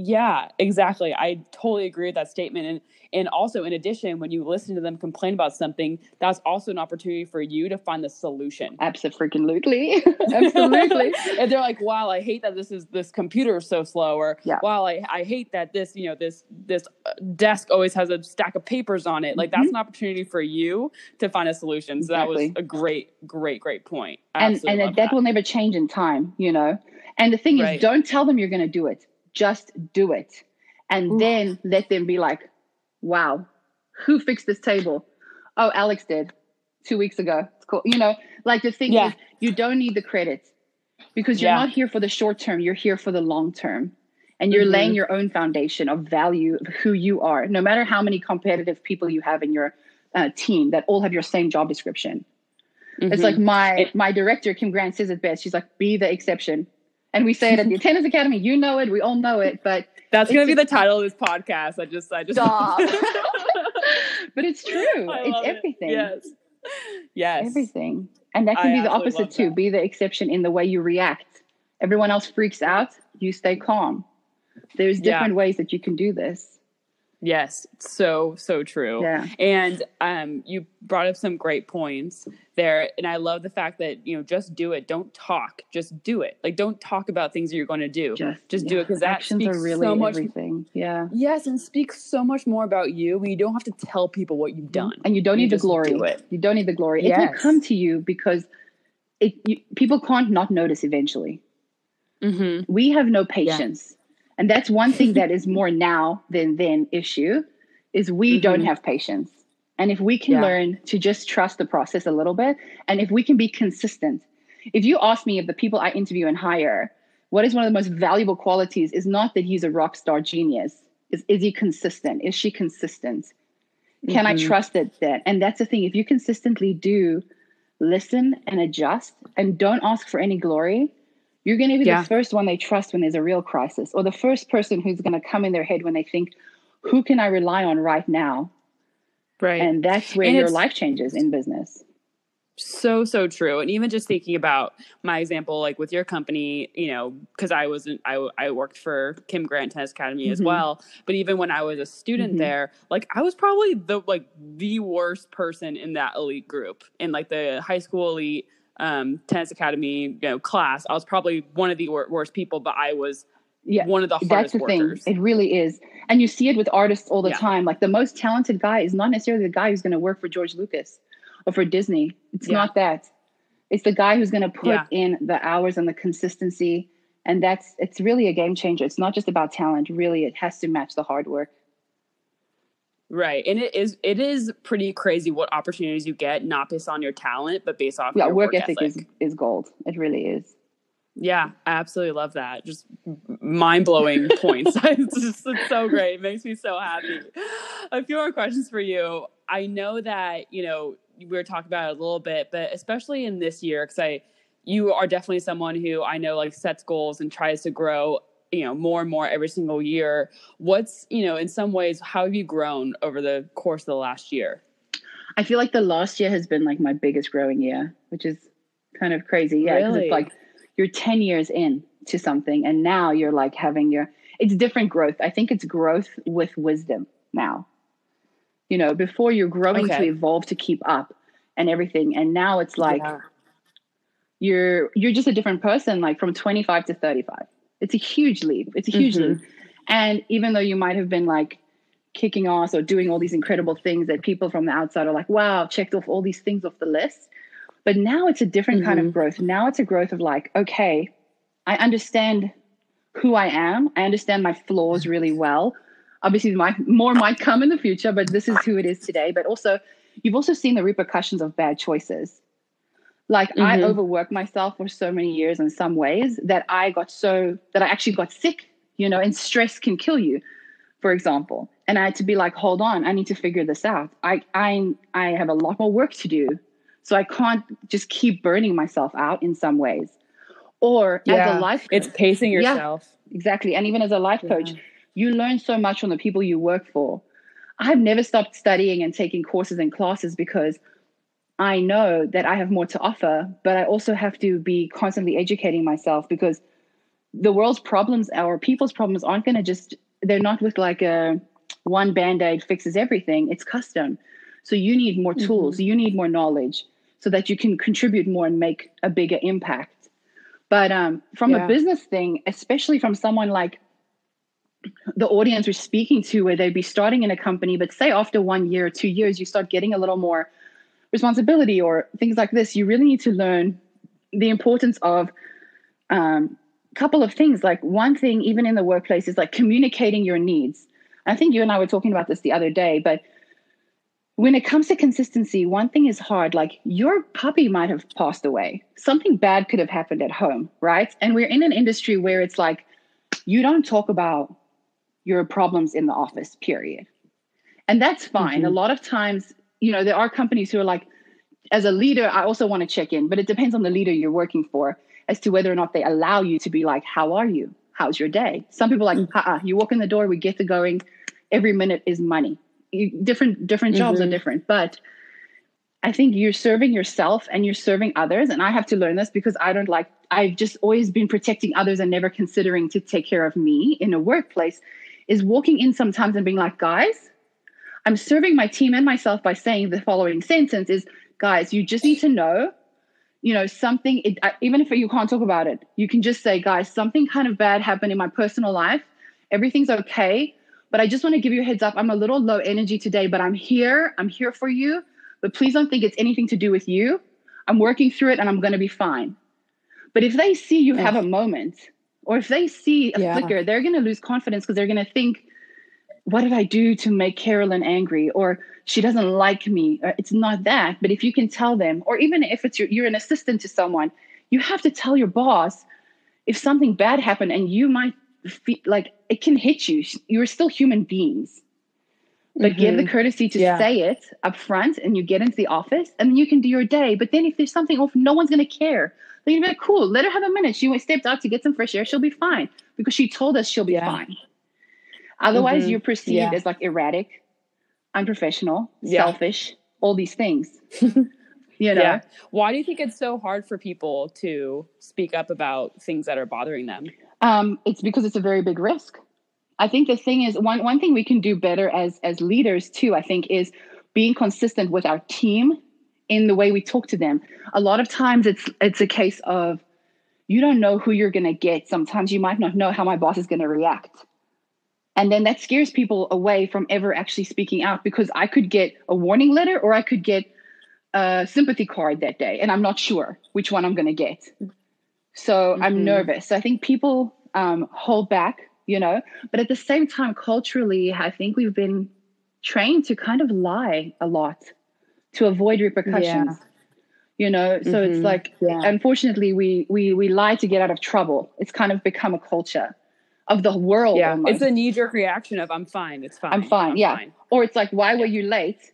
Speaker 1: Yeah, exactly. I totally agree with that statement. And and also, in addition, when you listen to them complain about something, that's also an opportunity for you to find the solution.
Speaker 3: Absolutely, absolutely.
Speaker 1: and they're like, "Wow, I hate that this is this computer is so slow," or yeah. "Wow, I, I hate that this you know this this uh, desk always has a stack of papers on it." Like mm-hmm. that's an opportunity for you to find a solution. So exactly. that was a great, great, great point.
Speaker 3: I and and that, that will never change in time, you know. And the thing right. is, don't tell them you're going to do it. Just do it, and Ooh. then let them be like, wow, who fixed this table? Oh, Alex did two weeks ago. It's cool. You know, like the thing yeah. is, you don't need the credit because you're yeah. not here for the short term. You're here for the long term. And you're mm-hmm. laying your own foundation of value of who you are, no matter how many competitive people you have in your uh, team that all have your same job description. Mm-hmm. It's like my my director Kim Grant says it best. She's like, "Be the exception," and we say it at the tennis academy. You know it. We all know it, but
Speaker 1: that's going to be the title of this podcast. I just, I just
Speaker 3: stop. but it's true. It's everything.
Speaker 1: It. Yes. Yes.
Speaker 3: Everything. And that can I be the opposite too. Be the exception in the way you react. Everyone else freaks out. You stay calm. There's different yeah. ways that you can do this.
Speaker 1: Yes, so so true.
Speaker 3: Yeah.
Speaker 1: And um you brought up some great points there and I love the fact that, you know, just do it. Don't talk, just do it. Like don't talk about things you're going to do. Just, just yeah. do it because actions are really so much,
Speaker 3: everything. Yeah.
Speaker 1: Yes, and speaks so much more about you when you don't have to tell people what you've done.
Speaker 3: And you don't
Speaker 1: you
Speaker 3: need the glory. Do it. You don't need the glory. Yes. It will come to you because it you, people can't not notice eventually.
Speaker 1: Mm-hmm.
Speaker 3: We have no patience. And that's one thing that is more now than then issue is we don't
Speaker 1: Mhm.
Speaker 3: have patience. And if we can
Speaker 1: Yeah.
Speaker 3: learn to just trust the process a little bit and if we can be consistent. If you ask me if the people I interview and hire, what is one of the most valuable qualities is not that he's a rock star genius. Is is he consistent? Is she consistent? Can I
Speaker 1: Mhm.
Speaker 3: trust it that? And that's the thing. If you consistently do listen and adjust and don't ask for any glory, you're going to be
Speaker 1: Yeah.
Speaker 3: the first one they trust when there's a real crisis, or the first person who's going to come in their head when they think, who can I rely on right now?
Speaker 1: Right.
Speaker 3: And that's where
Speaker 1: And
Speaker 3: your life changes in business.
Speaker 1: so so true and even just thinking about my example like with your company you know because i wasn't I, I worked for kim grant tennis academy as
Speaker 3: Mhm.
Speaker 1: well but even when i was a student
Speaker 3: Mhm.
Speaker 1: there like i was probably the like the worst person in that elite group in like the high school elite um, tennis academy you know class i was probably one of the wor- worst people but i was
Speaker 3: Yeah.
Speaker 1: one of the hardest That's
Speaker 3: the
Speaker 1: workers
Speaker 3: thing. It really is. And you see it with artists all the
Speaker 1: Yeah.
Speaker 3: time. Like the most talented guy is not necessarily the guy who's going to work for George Lucas or for Disney. It's
Speaker 1: Yeah.
Speaker 3: not that. It's the guy who's going to put
Speaker 1: Yeah.
Speaker 3: in the hours and the consistency. And that's, it's really a game changer. It's not just about talent. Really, it has to match the hard work.
Speaker 1: Right and it is it is pretty crazy what opportunities you get not based on your talent but based off
Speaker 3: Yeah,
Speaker 1: your
Speaker 3: work, ethic, is, is gold. It really is.
Speaker 1: Yeah, I absolutely love that. Just mind blowing points. it's just it's so great. It makes me so happy. A few more questions for you. I know that you know we were talking about it a little bit, but especially in this year, because I you are definitely someone who I know like sets goals and tries to grow. You know more and more every single year. What's you know in some ways how have you grown over the course of the last year?
Speaker 3: I feel like the last year has been like my biggest growing year, which is kind of crazy. Yeah, because
Speaker 1: Really?
Speaker 3: it's like you're 10 years in to something and now you're like having your it's different growth. I think it's growth with wisdom now. You know, before you're growing to evolve to keep up and everything and now it's like
Speaker 1: Yeah.
Speaker 3: you're you're just a different person like from 25 to 35. It's a huge leap. It's a huge
Speaker 1: Mhm.
Speaker 3: leap. And even though you might have been like kicking ass or doing all these incredible things that people from the outside are like, wow, checked off all these things off the list. But now it's a different kind
Speaker 1: Mhm.
Speaker 3: of growth. Now it's a growth of like, okay, I understand who I am. I understand my flaws really well. Obviously, my more might come in the future, but this is who it is today. But also, you've also seen the repercussions of bad choices. Like I
Speaker 1: Mhm.
Speaker 3: overworked myself for so many years in some ways that I got so that I actually got sick, you know, and stress can kill you, for example. And I had to be like, hold on, I need to figure this out. I I I have a lot more work to do. So I can't just keep burning myself out in some ways. Or as a life
Speaker 1: It's
Speaker 3: coach,
Speaker 1: pacing
Speaker 3: Yeah.
Speaker 1: yourself.
Speaker 3: exactly. And even as a life
Speaker 1: Yeah.
Speaker 3: coach, you learn so much from the people you work for. I've never stopped studying and taking courses and classes because I know that I have more to offer, but I also have to be constantly educating myself because the world's problems, or people's problems, aren't going to just, they're not with like a one band aid fixes everything. It's custom. So you need more tools, you need more knowledge so that you can contribute more and make a bigger impact. But um, from
Speaker 1: Yeah.
Speaker 3: a business thing, especially from someone like the audience we're speaking to, where they'd be starting in a company, but say after one year or two years, you start getting a little more responsibility or things like this, you really need to learn the importance of um, a couple of things. Like one thing, even in the workplace, is like communicating your needs. I think you and I were talking about this the other day, but when it comes to consistency, one thing is hard. Like your puppy might have passed away, something bad could have happened at home, right? And we're in an industry where it's like you don't talk about your problems in the office, period. And that's fine. A lot of times, you know, there are companies who are like, as a leader, I also want to check in, but it depends on the leader you're working for as to whether or not they allow you to be like, How are you? How's your day? Some people are like, uh-uh, you walk in the door, we get to going, every minute is money. You, different different jobs are
Speaker 1: Mhm.
Speaker 3: different, but I think you're serving yourself and you're serving others. And I have to learn this because I don't like, I've just always been protecting others and never considering to take care of me in a workplace. Is walking in sometimes and being like, guys, I'm serving my team and myself by saying the following sentence is, guys, you just need to know, you know, something, it, uh, even if you can't talk about it, you can just say, guys, something kind of bad happened in my personal life. Everything's okay. But I just want to give you a heads up. I'm a little low energy today, but I'm here. I'm here for you. But please don't think it's anything to do with you. I'm working through it and I'm going to be fine. But if they see you have a moment or if they see a
Speaker 1: Yeah.
Speaker 3: flicker, they're going to lose confidence because they're going to think, what did I do to make Kerilyn angry? Or she doesn't like me. Or it's not that. But if you can tell them, or even if it's your, you're an assistant to someone, you have to tell your boss if something bad happened and you might feel like it can hit you. You're still human beings. But give the mm-hmm. courtesy to
Speaker 1: Yeah.
Speaker 3: say it up front and you get into the office and then you can do your day. But then if there's something off, no one's going to care. They're going to be like, cool, let her have a minute. She went stepped out to get some fresh air. She'll be fine because she told us she'll be
Speaker 1: Yeah.
Speaker 3: fine. Otherwise,
Speaker 1: Mhm.
Speaker 3: you're perceived
Speaker 1: Yeah.
Speaker 3: as like erratic, unprofessional,
Speaker 1: Yeah.
Speaker 3: selfish, all these things. you know?
Speaker 1: Yeah. Why do you think it's so hard for people to speak up about things that are bothering them?
Speaker 3: um, it's because it's a very big risk. I think the thing is one one thing we can do better as as leaders too. I think is being consistent with our team in the way we talk to them. A lot of times it's it's a case of you don't know who you're going to get. Sometimes you might not know how my boss is going to react. And then that scares people away from ever actually speaking out because I could get a warning letter or I could get a sympathy card that day and I'm not sure which one I'm going to get. So I'm
Speaker 1: Mhm.
Speaker 3: nervous. So I think people um, hold back, you know, but at the same time, culturally, I think we've been trained to kind of lie a lot to avoid repercussions. You know, so it's
Speaker 1: Mhm.
Speaker 3: like
Speaker 1: Yeah.
Speaker 3: unfortunately we we we lie to get out of trouble. It's kind of become a culture of the world.
Speaker 1: Yeah.
Speaker 3: almost
Speaker 1: It's a knee jerk reaction of I'm fine. It's fine.
Speaker 3: I'm fine. yeah.
Speaker 1: fine."
Speaker 3: Or it's like, why were you late?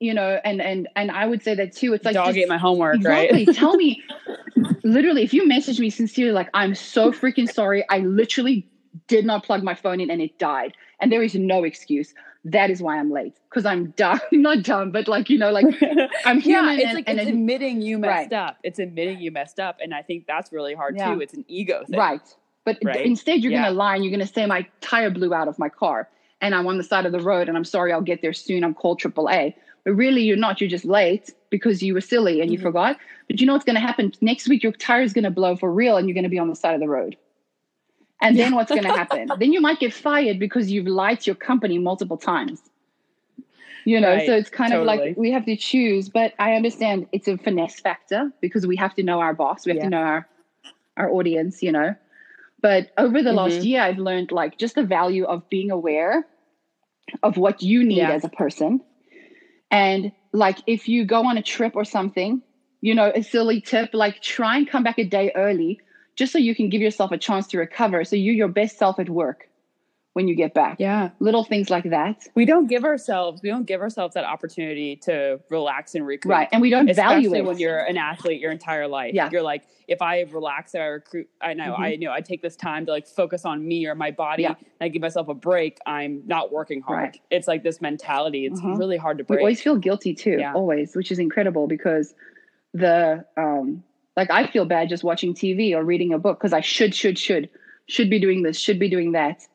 Speaker 3: You know, and and and I would say that too. It's like
Speaker 1: Dog
Speaker 3: just-
Speaker 1: ate my homework,
Speaker 3: exactly.
Speaker 1: right?
Speaker 3: Tell me, literally, if you message me sincerely, like I'm so freaking sorry. I literally did not plug my phone in and it died, and there is no excuse. That is why I'm late because I'm dumb. not dumb, but like you know, like I'm
Speaker 1: yeah,
Speaker 3: human.
Speaker 1: it's
Speaker 3: and,
Speaker 1: like
Speaker 3: and
Speaker 1: it's
Speaker 3: it-
Speaker 1: admitting you messed
Speaker 3: Right.
Speaker 1: up. It's admitting you messed up, and I think that's really hard
Speaker 3: Yeah.
Speaker 1: too. It's an ego thing,
Speaker 3: Right. But
Speaker 1: Right?
Speaker 3: instead, you're
Speaker 1: Yeah.
Speaker 3: going to lie and you're going to say, My tire blew out of my car and I'm on the side of the road and I'm sorry, I'll get there soon. I'm called AAA. But really, you're not. You're just late because you were silly and you
Speaker 1: Mhm.
Speaker 3: forgot. But you know what's going to happen? Next week, your tire is going to blow for real and you're going to be on the side of the road. And then what's going to happen? then you might get fired because you've lied to your company multiple times. You know,
Speaker 1: Right.
Speaker 3: so it's kind of like we have to choose. But I understand it's a finesse factor because we have to know our boss. We have
Speaker 1: Yeah.
Speaker 3: to know our our audience. You know, but over the last
Speaker 1: Mhm.
Speaker 3: year, I've learned like just the value of being aware of what you need
Speaker 1: Yeah.
Speaker 3: as a person. And like if you go on a trip or something, you know, a silly tip, like try and come back a day early just so you can give yourself a chance to recover. So you're your best self at work when you get back.
Speaker 1: Yeah,
Speaker 3: Little things like that.
Speaker 1: we don't give ourselves we don't give ourselves that opportunity to relax and recoup.
Speaker 3: Right. And we don't value it.
Speaker 1: when you're an athlete your entire life.
Speaker 3: Yeah.
Speaker 1: You're like, if I relax, I recruit. I know,
Speaker 3: Mhm.
Speaker 1: I know, I take this time to like focus on me or my body.
Speaker 3: Yeah.
Speaker 1: And I give myself a break. I'm not working hard.
Speaker 3: Right.
Speaker 1: It's like this mentality. It's
Speaker 3: Mhm.
Speaker 1: really hard to break.
Speaker 3: we always feel guilty too
Speaker 1: Yeah.
Speaker 3: always which is incredible because the um like i feel bad just watching tv or reading a book because i should should should should be doing this should be doing that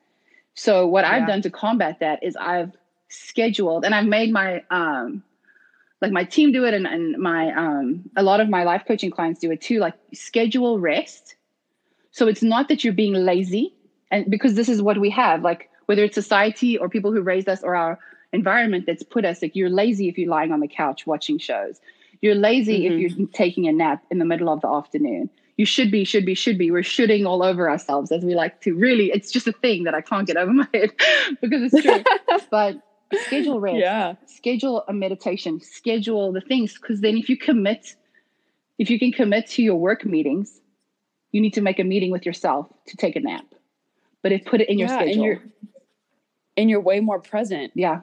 Speaker 3: so what i've done to combat that is i've scheduled and i've made my um like my team do it and, and my um a lot of my life coaching clients do it too like schedule rest. So it's not that you're being lazy and because this is what we have like whether it's society or people who raised us or our environment that's put us like you're lazy if you're lying on the couch watching shows. You're lazy
Speaker 1: Mhm.
Speaker 3: if you're taking a nap in the middle of the afternoon you should be should be should be. We're shooting all over ourselves as we like to really it's just a thing that i can't get over my head because it's true. But schedule rest.
Speaker 1: Yeah.
Speaker 3: schedule a meditation. Schedule the things because then if you commit if you can commit to your work meetings you need to make a meeting with yourself to take a nap. But if put it in your schedule
Speaker 1: And you're, and you're way more present.
Speaker 3: yeah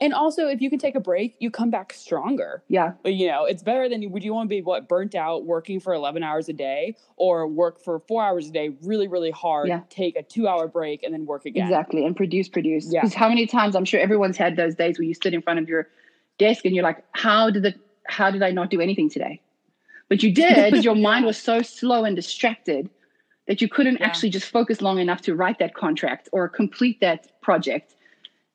Speaker 1: And also, if you can take a break, you come back stronger.
Speaker 3: yeah
Speaker 1: you know, it's better than you would you want to be what burnt out working for 11 hours a day or work for four hours a day really, really hard,
Speaker 3: Yeah.
Speaker 1: take a two hour break and then work again.
Speaker 3: Exactly. And produce, produce.
Speaker 1: Yeah.
Speaker 3: Because how many times I'm sure everyone's had those days where you stood in front of your desk and you're like, how did the how did I not do anything today? But you did because your mind was so slow and distracted that you couldn't
Speaker 1: Yeah.
Speaker 3: actually just focus long enough to write that contract or complete that project.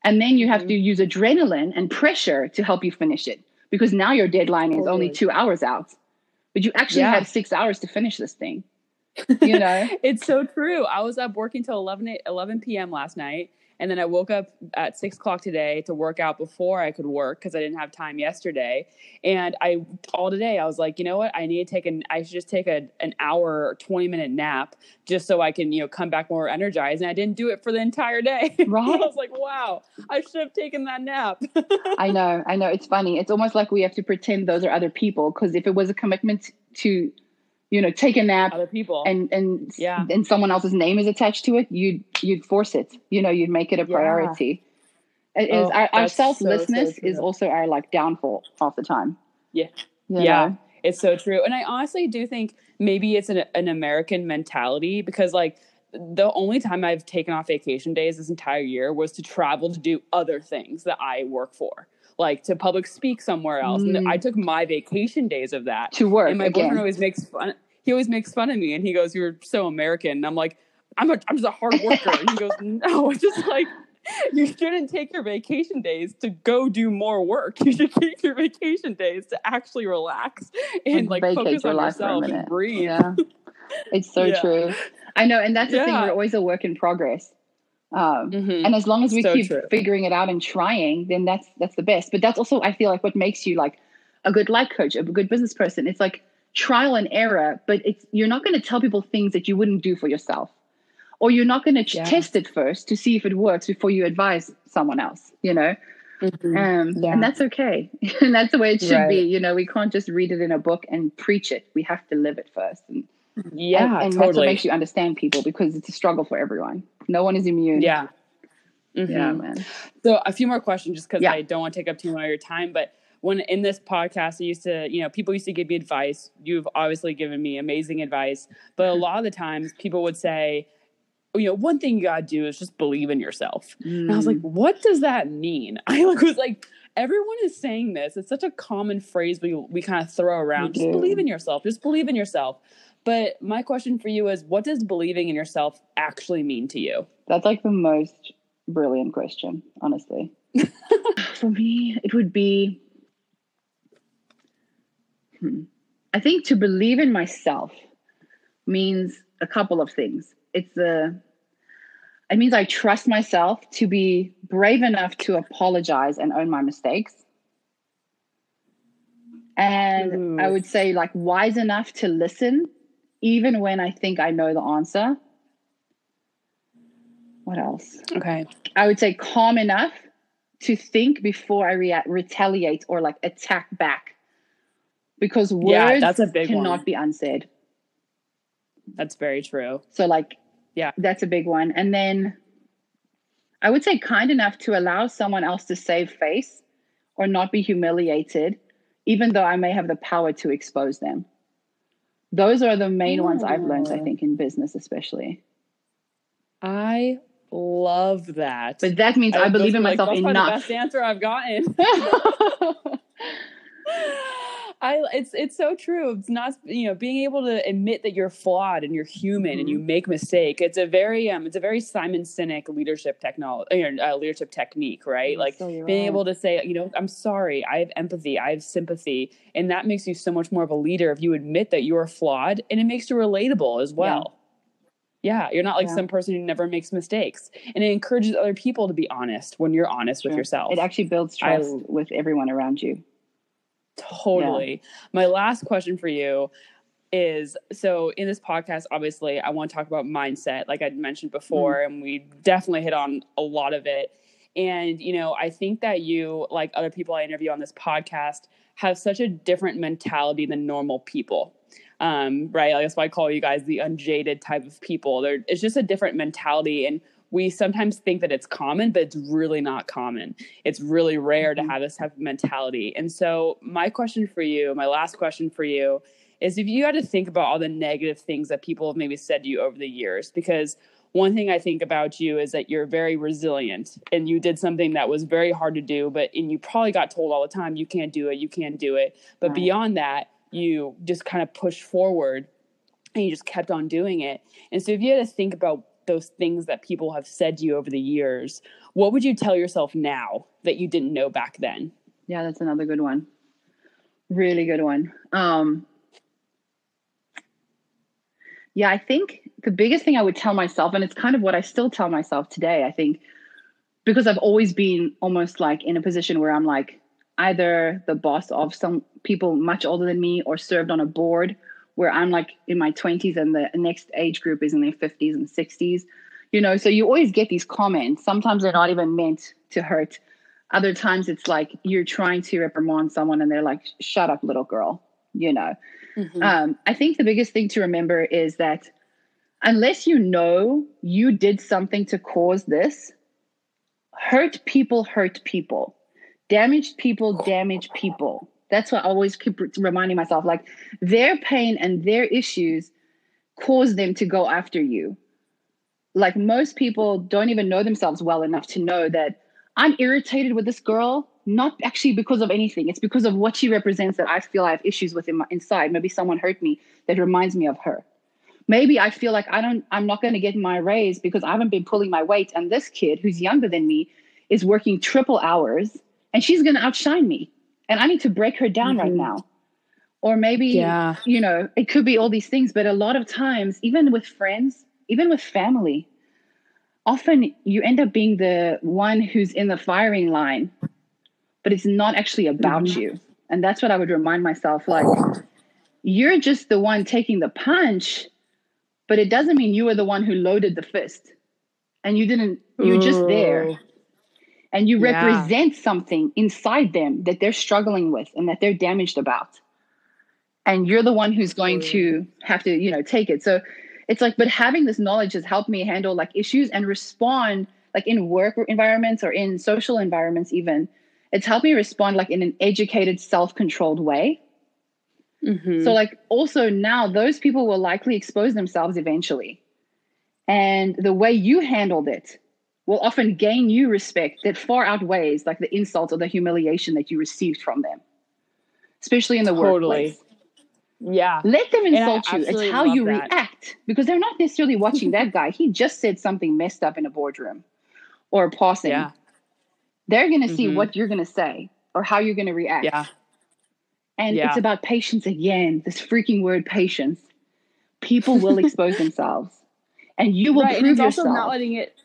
Speaker 3: And then you have to
Speaker 1: Mm-hmm.
Speaker 3: use adrenaline and pressure to help you finish it because now your deadline is only two hours out. But you actually
Speaker 1: Yeah.
Speaker 3: had six hours to finish this thing. You know?
Speaker 1: It's so true. I was up working till 11, a- 11 p.m. last night And then I woke up at six o'clock today to work out before I could work because I didn't have time yesterday. And I all today I was like, you know what? I need to take an I should just take a an hour or twenty minute nap just so I can you know come back more energized. And I didn't do it for the entire day.
Speaker 3: Right.
Speaker 1: I was like, wow, I should have taken that nap.
Speaker 3: I know, I know. It's funny. It's almost like we have to pretend those are other people because if it was a commitment to, you know, take a nap
Speaker 1: Other people.
Speaker 3: and and
Speaker 1: Yeah.
Speaker 3: and someone else's name is attached to it, you'd you'd force it. You know, you'd make it a
Speaker 1: Yeah.
Speaker 3: priority. It is
Speaker 1: Oh,
Speaker 3: our, our
Speaker 1: that's so, so
Speaker 3: selflessness is also our like downfall half the time.
Speaker 1: Yeah.
Speaker 3: You
Speaker 1: Yeah.
Speaker 3: know?
Speaker 1: It's so true. And I honestly do think maybe it's an, an American mentality because, like, the only time I've taken off vacation days this entire year was to travel to do other things that I work for, like to public speak somewhere else. And
Speaker 3: Mm.
Speaker 1: I took my vacation days of that.
Speaker 3: To work
Speaker 1: and my
Speaker 3: again.
Speaker 1: boyfriend always makes fun. He always makes fun of me, and he goes, "You're so American." And I'm like, "I'm a, I'm just a hard worker." and he goes, "No, it's just like." You shouldn't take your vacation days to go do more work. You should take your vacation days to actually relax and, like
Speaker 3: vacate
Speaker 1: focus
Speaker 3: your
Speaker 1: on
Speaker 3: life
Speaker 1: yourself and breathe.
Speaker 3: Yeah. It's so
Speaker 1: Yeah.
Speaker 3: true. I know, and that's the thing.
Speaker 1: Yeah.
Speaker 3: We're always a work in progress. Um,
Speaker 1: Mhm.
Speaker 3: and as long as we
Speaker 1: So
Speaker 3: keep
Speaker 1: true.
Speaker 3: figuring it out and trying, then that's that's the best. But that's also I feel like what makes you like a good life coach, a good business person. It's like trial and error, but it's you're not going to tell people things that you wouldn't do for yourself, or you're not going to
Speaker 1: Yeah.
Speaker 3: test it first to see if it works before you advise someone else. You know,
Speaker 1: Mhm.
Speaker 3: um,
Speaker 1: Yeah.
Speaker 3: and that's okay, and that's the way it should be. You know, we can't just read it in a book and preach it. We have to live it first, and
Speaker 1: yeah,
Speaker 3: and, and that's what
Speaker 1: totally.
Speaker 3: makes you understand people because it's a struggle for everyone. No one is immune.
Speaker 1: yeah. Mhm.
Speaker 3: yeah, man.
Speaker 1: So a few more questions, just because
Speaker 3: Yeah.
Speaker 1: I don't want to take up too much of your time. But when in this podcast, I used to, you know, people used to give me advice. You've obviously given me amazing advice, but a lot of the times people would say, you know, one thing you gotta do is just believe in yourself. And I was like,
Speaker 3: Mm.
Speaker 1: what does that mean? I was like, everyone is saying this. It's such a common phrase we we kind of throw around. Just
Speaker 3: do.
Speaker 1: believe in yourself. Just believe in yourself. But my question for you is, what does believing in yourself actually mean to you?
Speaker 3: That's like the most brilliant question, honestly. For me, it would be Hmm. I think to believe in myself means a couple of things. It's the it means I trust myself to be brave enough to apologize and own my mistakes. And I would say like wise enough to listen even when I think I know the answer. What else?
Speaker 1: Okay.
Speaker 3: I would say calm enough to think before I rea- retaliate or like attack back. Because words
Speaker 1: Yeah, that's a big
Speaker 3: cannot
Speaker 1: one.
Speaker 3: be unsaid.
Speaker 1: That's very true.
Speaker 3: So like
Speaker 1: Yeah.
Speaker 3: that's a big one. And then I would say kind enough to allow someone else to save face or not be humiliated, even though I may have the power to expose them. Those are the main ones I've learned, I think, in business especially.
Speaker 1: I love that.
Speaker 3: But that means I,
Speaker 1: those
Speaker 3: believe in
Speaker 1: were, like,
Speaker 3: myself
Speaker 1: that's probably
Speaker 3: enough.
Speaker 1: The best answer I've gotten. I it's it's so true. It's not you know being able to admit that you're flawed and you're human and
Speaker 3: Mm-hmm.
Speaker 1: you make mistake. It's a very um it's a very Simon Sinek leadership technology uh, leadership technique, right?
Speaker 3: Yeah,
Speaker 1: like
Speaker 3: so
Speaker 1: being
Speaker 3: right.
Speaker 1: able to say you know I'm sorry, I have empathy, I have sympathy, and that makes you so much more of a leader if you admit that you're flawed and it makes you relatable as well. Yeah, you're not like
Speaker 3: Yeah.
Speaker 1: some person who never makes mistakes. And it encourages other people to be honest when you're honest with yourself.
Speaker 3: It actually builds
Speaker 1: I-
Speaker 3: trust with everyone around you.
Speaker 1: Totally. My last question for you is so in this podcast, obviously, I want to talk about mindset, like I mentioned before,
Speaker 3: Mm.
Speaker 1: and we definitely hit on a lot of it. And, you know, I think that you, like other people I interview on this podcast, have such a different mentality than normal people. Um, right. That's why I call you guys the unjaded type of people. There, it's just a different mentality. And we sometimes think that it's common, but it's really not common. It's really rare to
Speaker 3: Mhm.
Speaker 1: have this type of mentality. And so, my question for you, my last question for you, is if you had to think about all the negative things that people have maybe said to you over the years, because one thing I think about you is that you're very resilient and you did something that was very hard to do, but and you probably got told all the time, you can't do it, you can't do it. But
Speaker 3: Right.
Speaker 1: beyond that, you just kind of pushed forward and you just kept on doing it. And so if you had to think about those things that people have said to you over the years, what would you tell yourself now that you didn't know back then?
Speaker 3: Yeah, that's another good one. Really good one. Um, yeah, I think the biggest thing I would tell myself, and it's kind of what I still tell myself today, I think because I've always been almost like in a position where I'm like either the boss of some people much older than me or served on a board where I'm like in my 20s and the next age group is in their 50s and 60s. You know, so you always get these comments. Sometimes they're not even meant to hurt. Other times it's like you're trying to reprimand someone and they're like, shut up, little girl, you know. Mm-hmm. Um, I think the biggest thing to remember is that unless you know you did something to cause this, hurt people hurt people. Damaged people damage people. That's what I always keep reminding myself like their pain and their issues cause them to go after you. Like most people don't even know themselves well enough to know that I'm irritated with this girl, not actually because of anything. It's because of what she represents that I feel I have issues with in my, inside. Maybe someone hurt me that reminds me of her. Maybe I feel like I don't I'm not going to get my raise because I haven't been pulling my weight and this kid who's younger than me is working triple hours and she's going to outshine me and I need to break her down mm-hmm. right now. Or maybe, yeah. you know, it could be all these things, but a lot of times, even with friends, even with family, often you end up being the one who's in the firing line, but it's not actually about mm-hmm. you. And that's what I would remind myself like, you're just the one taking the punch, but it doesn't mean you were the one who loaded the fist. And you didn't, you're just there and you yeah. represent something inside them that they're struggling with and that they're damaged about. And you're the one who's going to have to you know take it. So it's like but having this knowledge has helped me handle like issues and respond like in work environments or in social environments even. It's helped me respond like in an educated self-controlled way. Mm-hmm. so like also now those people will likely expose themselves eventually. And the way you handled it will often gain you respect that far outweighs like the insult or the humiliation that you received from them, especially in the totally. workplace.
Speaker 1: Yeah.
Speaker 3: Let them insult you. It's how you that. react because they're not necessarily watching that guy. He just said something messed up in a boardroom or passing. Yeah. They're going to mm-hmm. see what you're going to say or how you're going to react.
Speaker 1: Yeah.
Speaker 3: And yeah. it's about patience again. This freaking word patience. People will expose themselves and you will right, prove and it's yourself.
Speaker 1: also not letting it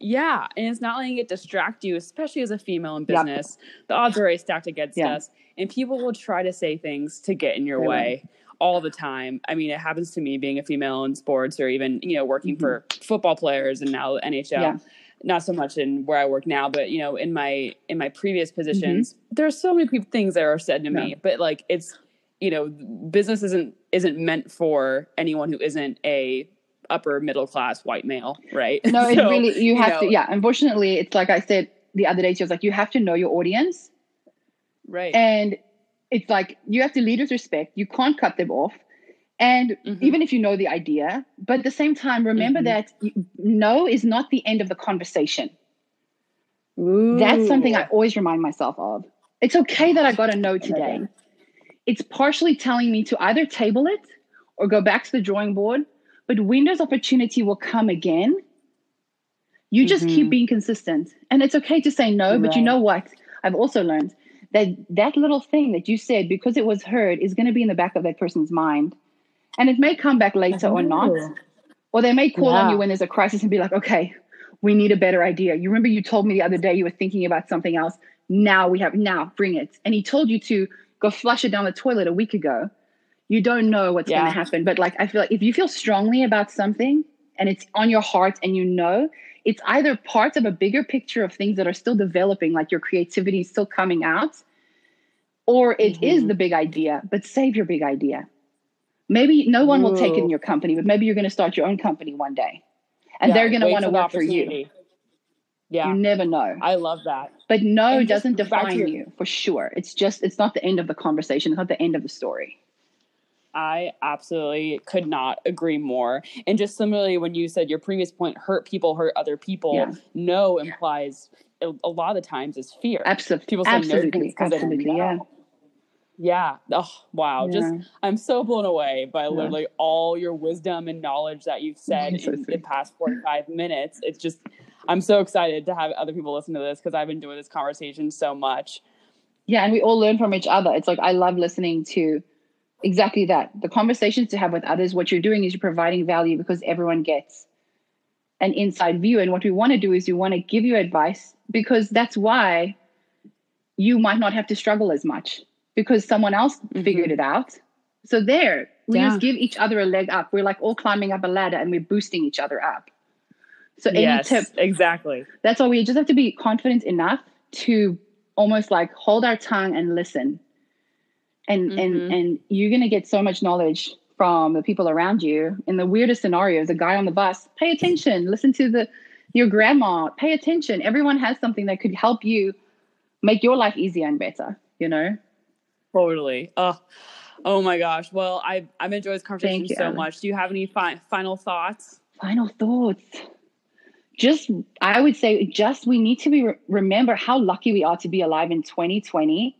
Speaker 1: yeah, and it's not letting it distract you, especially as a female in business. Yep. The odds are already stacked against yeah. us, and people will try to say things to get in your they way will. all the time. I mean, it happens to me being a female in sports, or even you know working mm-hmm. for football players and now NHL. Yeah. Not so much in where I work now, but you know, in my in my previous positions, mm-hmm. there are so many things that are said to yeah. me. But like, it's you know, business isn't isn't meant for anyone who isn't a upper middle class white male, right?
Speaker 3: No, so, it really you have you know, to. Yeah, unfortunately, it's like I said the other day. She was like, you have to know your audience,
Speaker 1: right?
Speaker 3: And it's like you have to lead with respect. You can't cut them off. And mm-hmm. even if you know the idea, but at the same time, remember mm-hmm. that no is not the end of the conversation. Ooh. That's something I always remind myself of. It's okay that I got a no today. It's partially telling me to either table it or go back to the drawing board but windows opportunity will come again. You just mm-hmm. keep being consistent. And it's okay to say no, right. but you know what? I've also learned that that little thing that you said, because it was heard, is going to be in the back of that person's mind. And it may come back later or not. Or they may call yeah. on you when there's a crisis and be like, okay, we need a better idea. You remember you told me the other day you were thinking about something else. Now we have, now bring it. And he told you to go flush it down the toilet a week ago you don't know what's yeah. going to happen. But like, I feel like if you feel strongly about something and it's on your heart and you know, it's either part of a bigger picture of things that are still developing, like your creativity is still coming out, or it mm-hmm. is the big idea, but save your big idea. Maybe no one Ooh. will take it in your company, but maybe you're going to start your own company one day and yeah, they're going to want to work for you. Yeah. You never know.
Speaker 1: I love that.
Speaker 3: But no doesn't define your- you for sure. It's just, it's not the end of the conversation. It's not the end of the story.
Speaker 1: I absolutely could not agree more. And just similarly, when you said your previous point, hurt people hurt other people, yeah. no implies a, lot of the times is fear.
Speaker 3: Absolutely. People say absolutely. no absolutely. Yeah.
Speaker 1: Yeah. Oh, wow. Yeah. Just, I'm so blown away by yeah. literally all your wisdom and knowledge that you've said so in the past 45 minutes. It's just, I'm so excited to have other people listen to this because I've enjoyed this conversation so much.
Speaker 3: Yeah. And we all learn from each other. It's like, I love listening to exactly that the conversations to have with others what you're doing is you're providing value because everyone gets an inside view. And what we want to do is we want to give you advice because that's why you might not have to struggle as much because someone else
Speaker 1: Mm-hmm.
Speaker 3: figured it out. So there, we
Speaker 1: Yeah.
Speaker 3: just give each other a leg up. We're like all climbing up a ladder and we're boosting each other up. So any
Speaker 1: yes,
Speaker 3: tip
Speaker 1: exactly.
Speaker 3: that's why we just have to be confident enough to almost like hold our tongue and listen and
Speaker 1: Mhm.
Speaker 3: and and you're going to get so much knowledge from the people around you in the weirdest scenarios a guy on the bus pay attention listen to the your grandma pay attention everyone has something that could help you make your life easier and better you know
Speaker 1: Totally. Oh, oh my gosh. Well, I I've enjoyed this conversation
Speaker 3: you,
Speaker 1: so
Speaker 3: Ellen.
Speaker 1: much. Do you have any fi- final thoughts?
Speaker 3: final thoughts just i would say just we need to be remember how lucky we are to be alive in 2020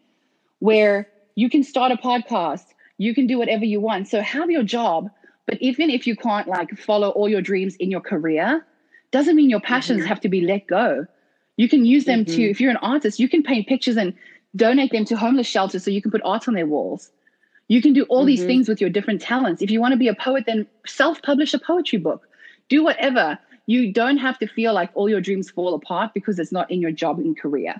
Speaker 3: where you can start a podcast you can do whatever you want so have your job but even if you can't like follow all your dreams in your career doesn't mean your passions
Speaker 1: Mhm.
Speaker 3: have to be let go you can use them to
Speaker 1: Mhm.
Speaker 3: if you're an artist you can paint pictures and donate them to homeless shelters so you can put art on their walls you can do all these
Speaker 1: Mhm.
Speaker 3: things with your different talents if you want to be a poet then self-publish a poetry book do whatever. You don't have to feel like all your dreams fall apart because it's not in your job and career.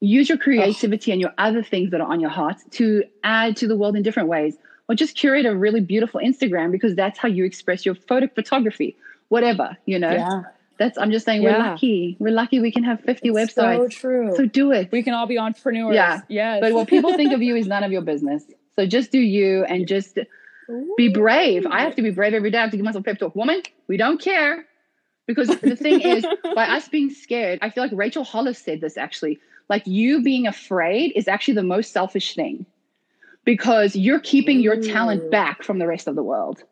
Speaker 3: Use your creativity and your other things that are on your heart to add to the world in different ways. Or just curate a really beautiful Instagram because that's how you express your photo photography, whatever, you know. yeah. That's I'm just saying we're lucky. We're lucky we can have 50
Speaker 1: It's so
Speaker 3: websites.
Speaker 1: true.
Speaker 3: So do it.
Speaker 1: we can all be entrepreneurs.
Speaker 3: Yeah.
Speaker 1: Yes.
Speaker 3: But what people think of you is none of your business. So just do you and just be brave. I have to be brave every day. I have to give myself a pep talk. Woman, we don't care. Because the thing is, by us being scared, I feel like Rachel Hollis said this actually. Like you being afraid is actually the most selfish thing because you're keeping your talent back from the rest of the world.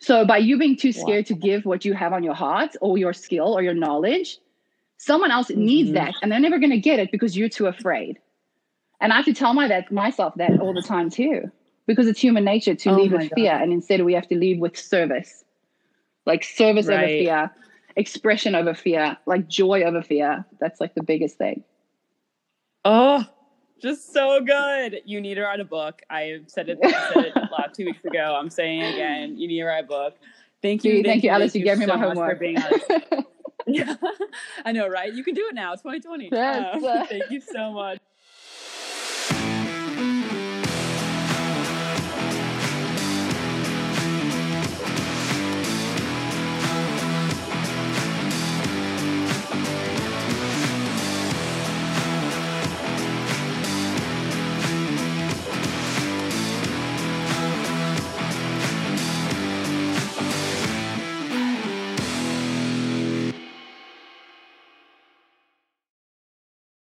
Speaker 3: So by you being too scared to give what you have on your heart or your skill or your knowledge, someone else needs
Speaker 1: Mhm.
Speaker 3: that and they're never going to get it because you're too afraid. And I have to tell my that myself that all the time too, because it's human nature to
Speaker 1: Oh
Speaker 3: with fear, and instead we have to leave with service, like service over fear, expression over fear, like joy over fear. That's like the biggest thing.
Speaker 1: Oh, just so good. You need to write a book. I said it, I said it last two weeks ago. I'm saying it again. You need to write a book. Thank you.
Speaker 3: Thank, you, Alice. You gave me
Speaker 1: so
Speaker 3: my homework.
Speaker 1: For being honest. yeah, I know, right? You can do it now. It's 2020.
Speaker 3: Yes.
Speaker 1: Um, thank you so much.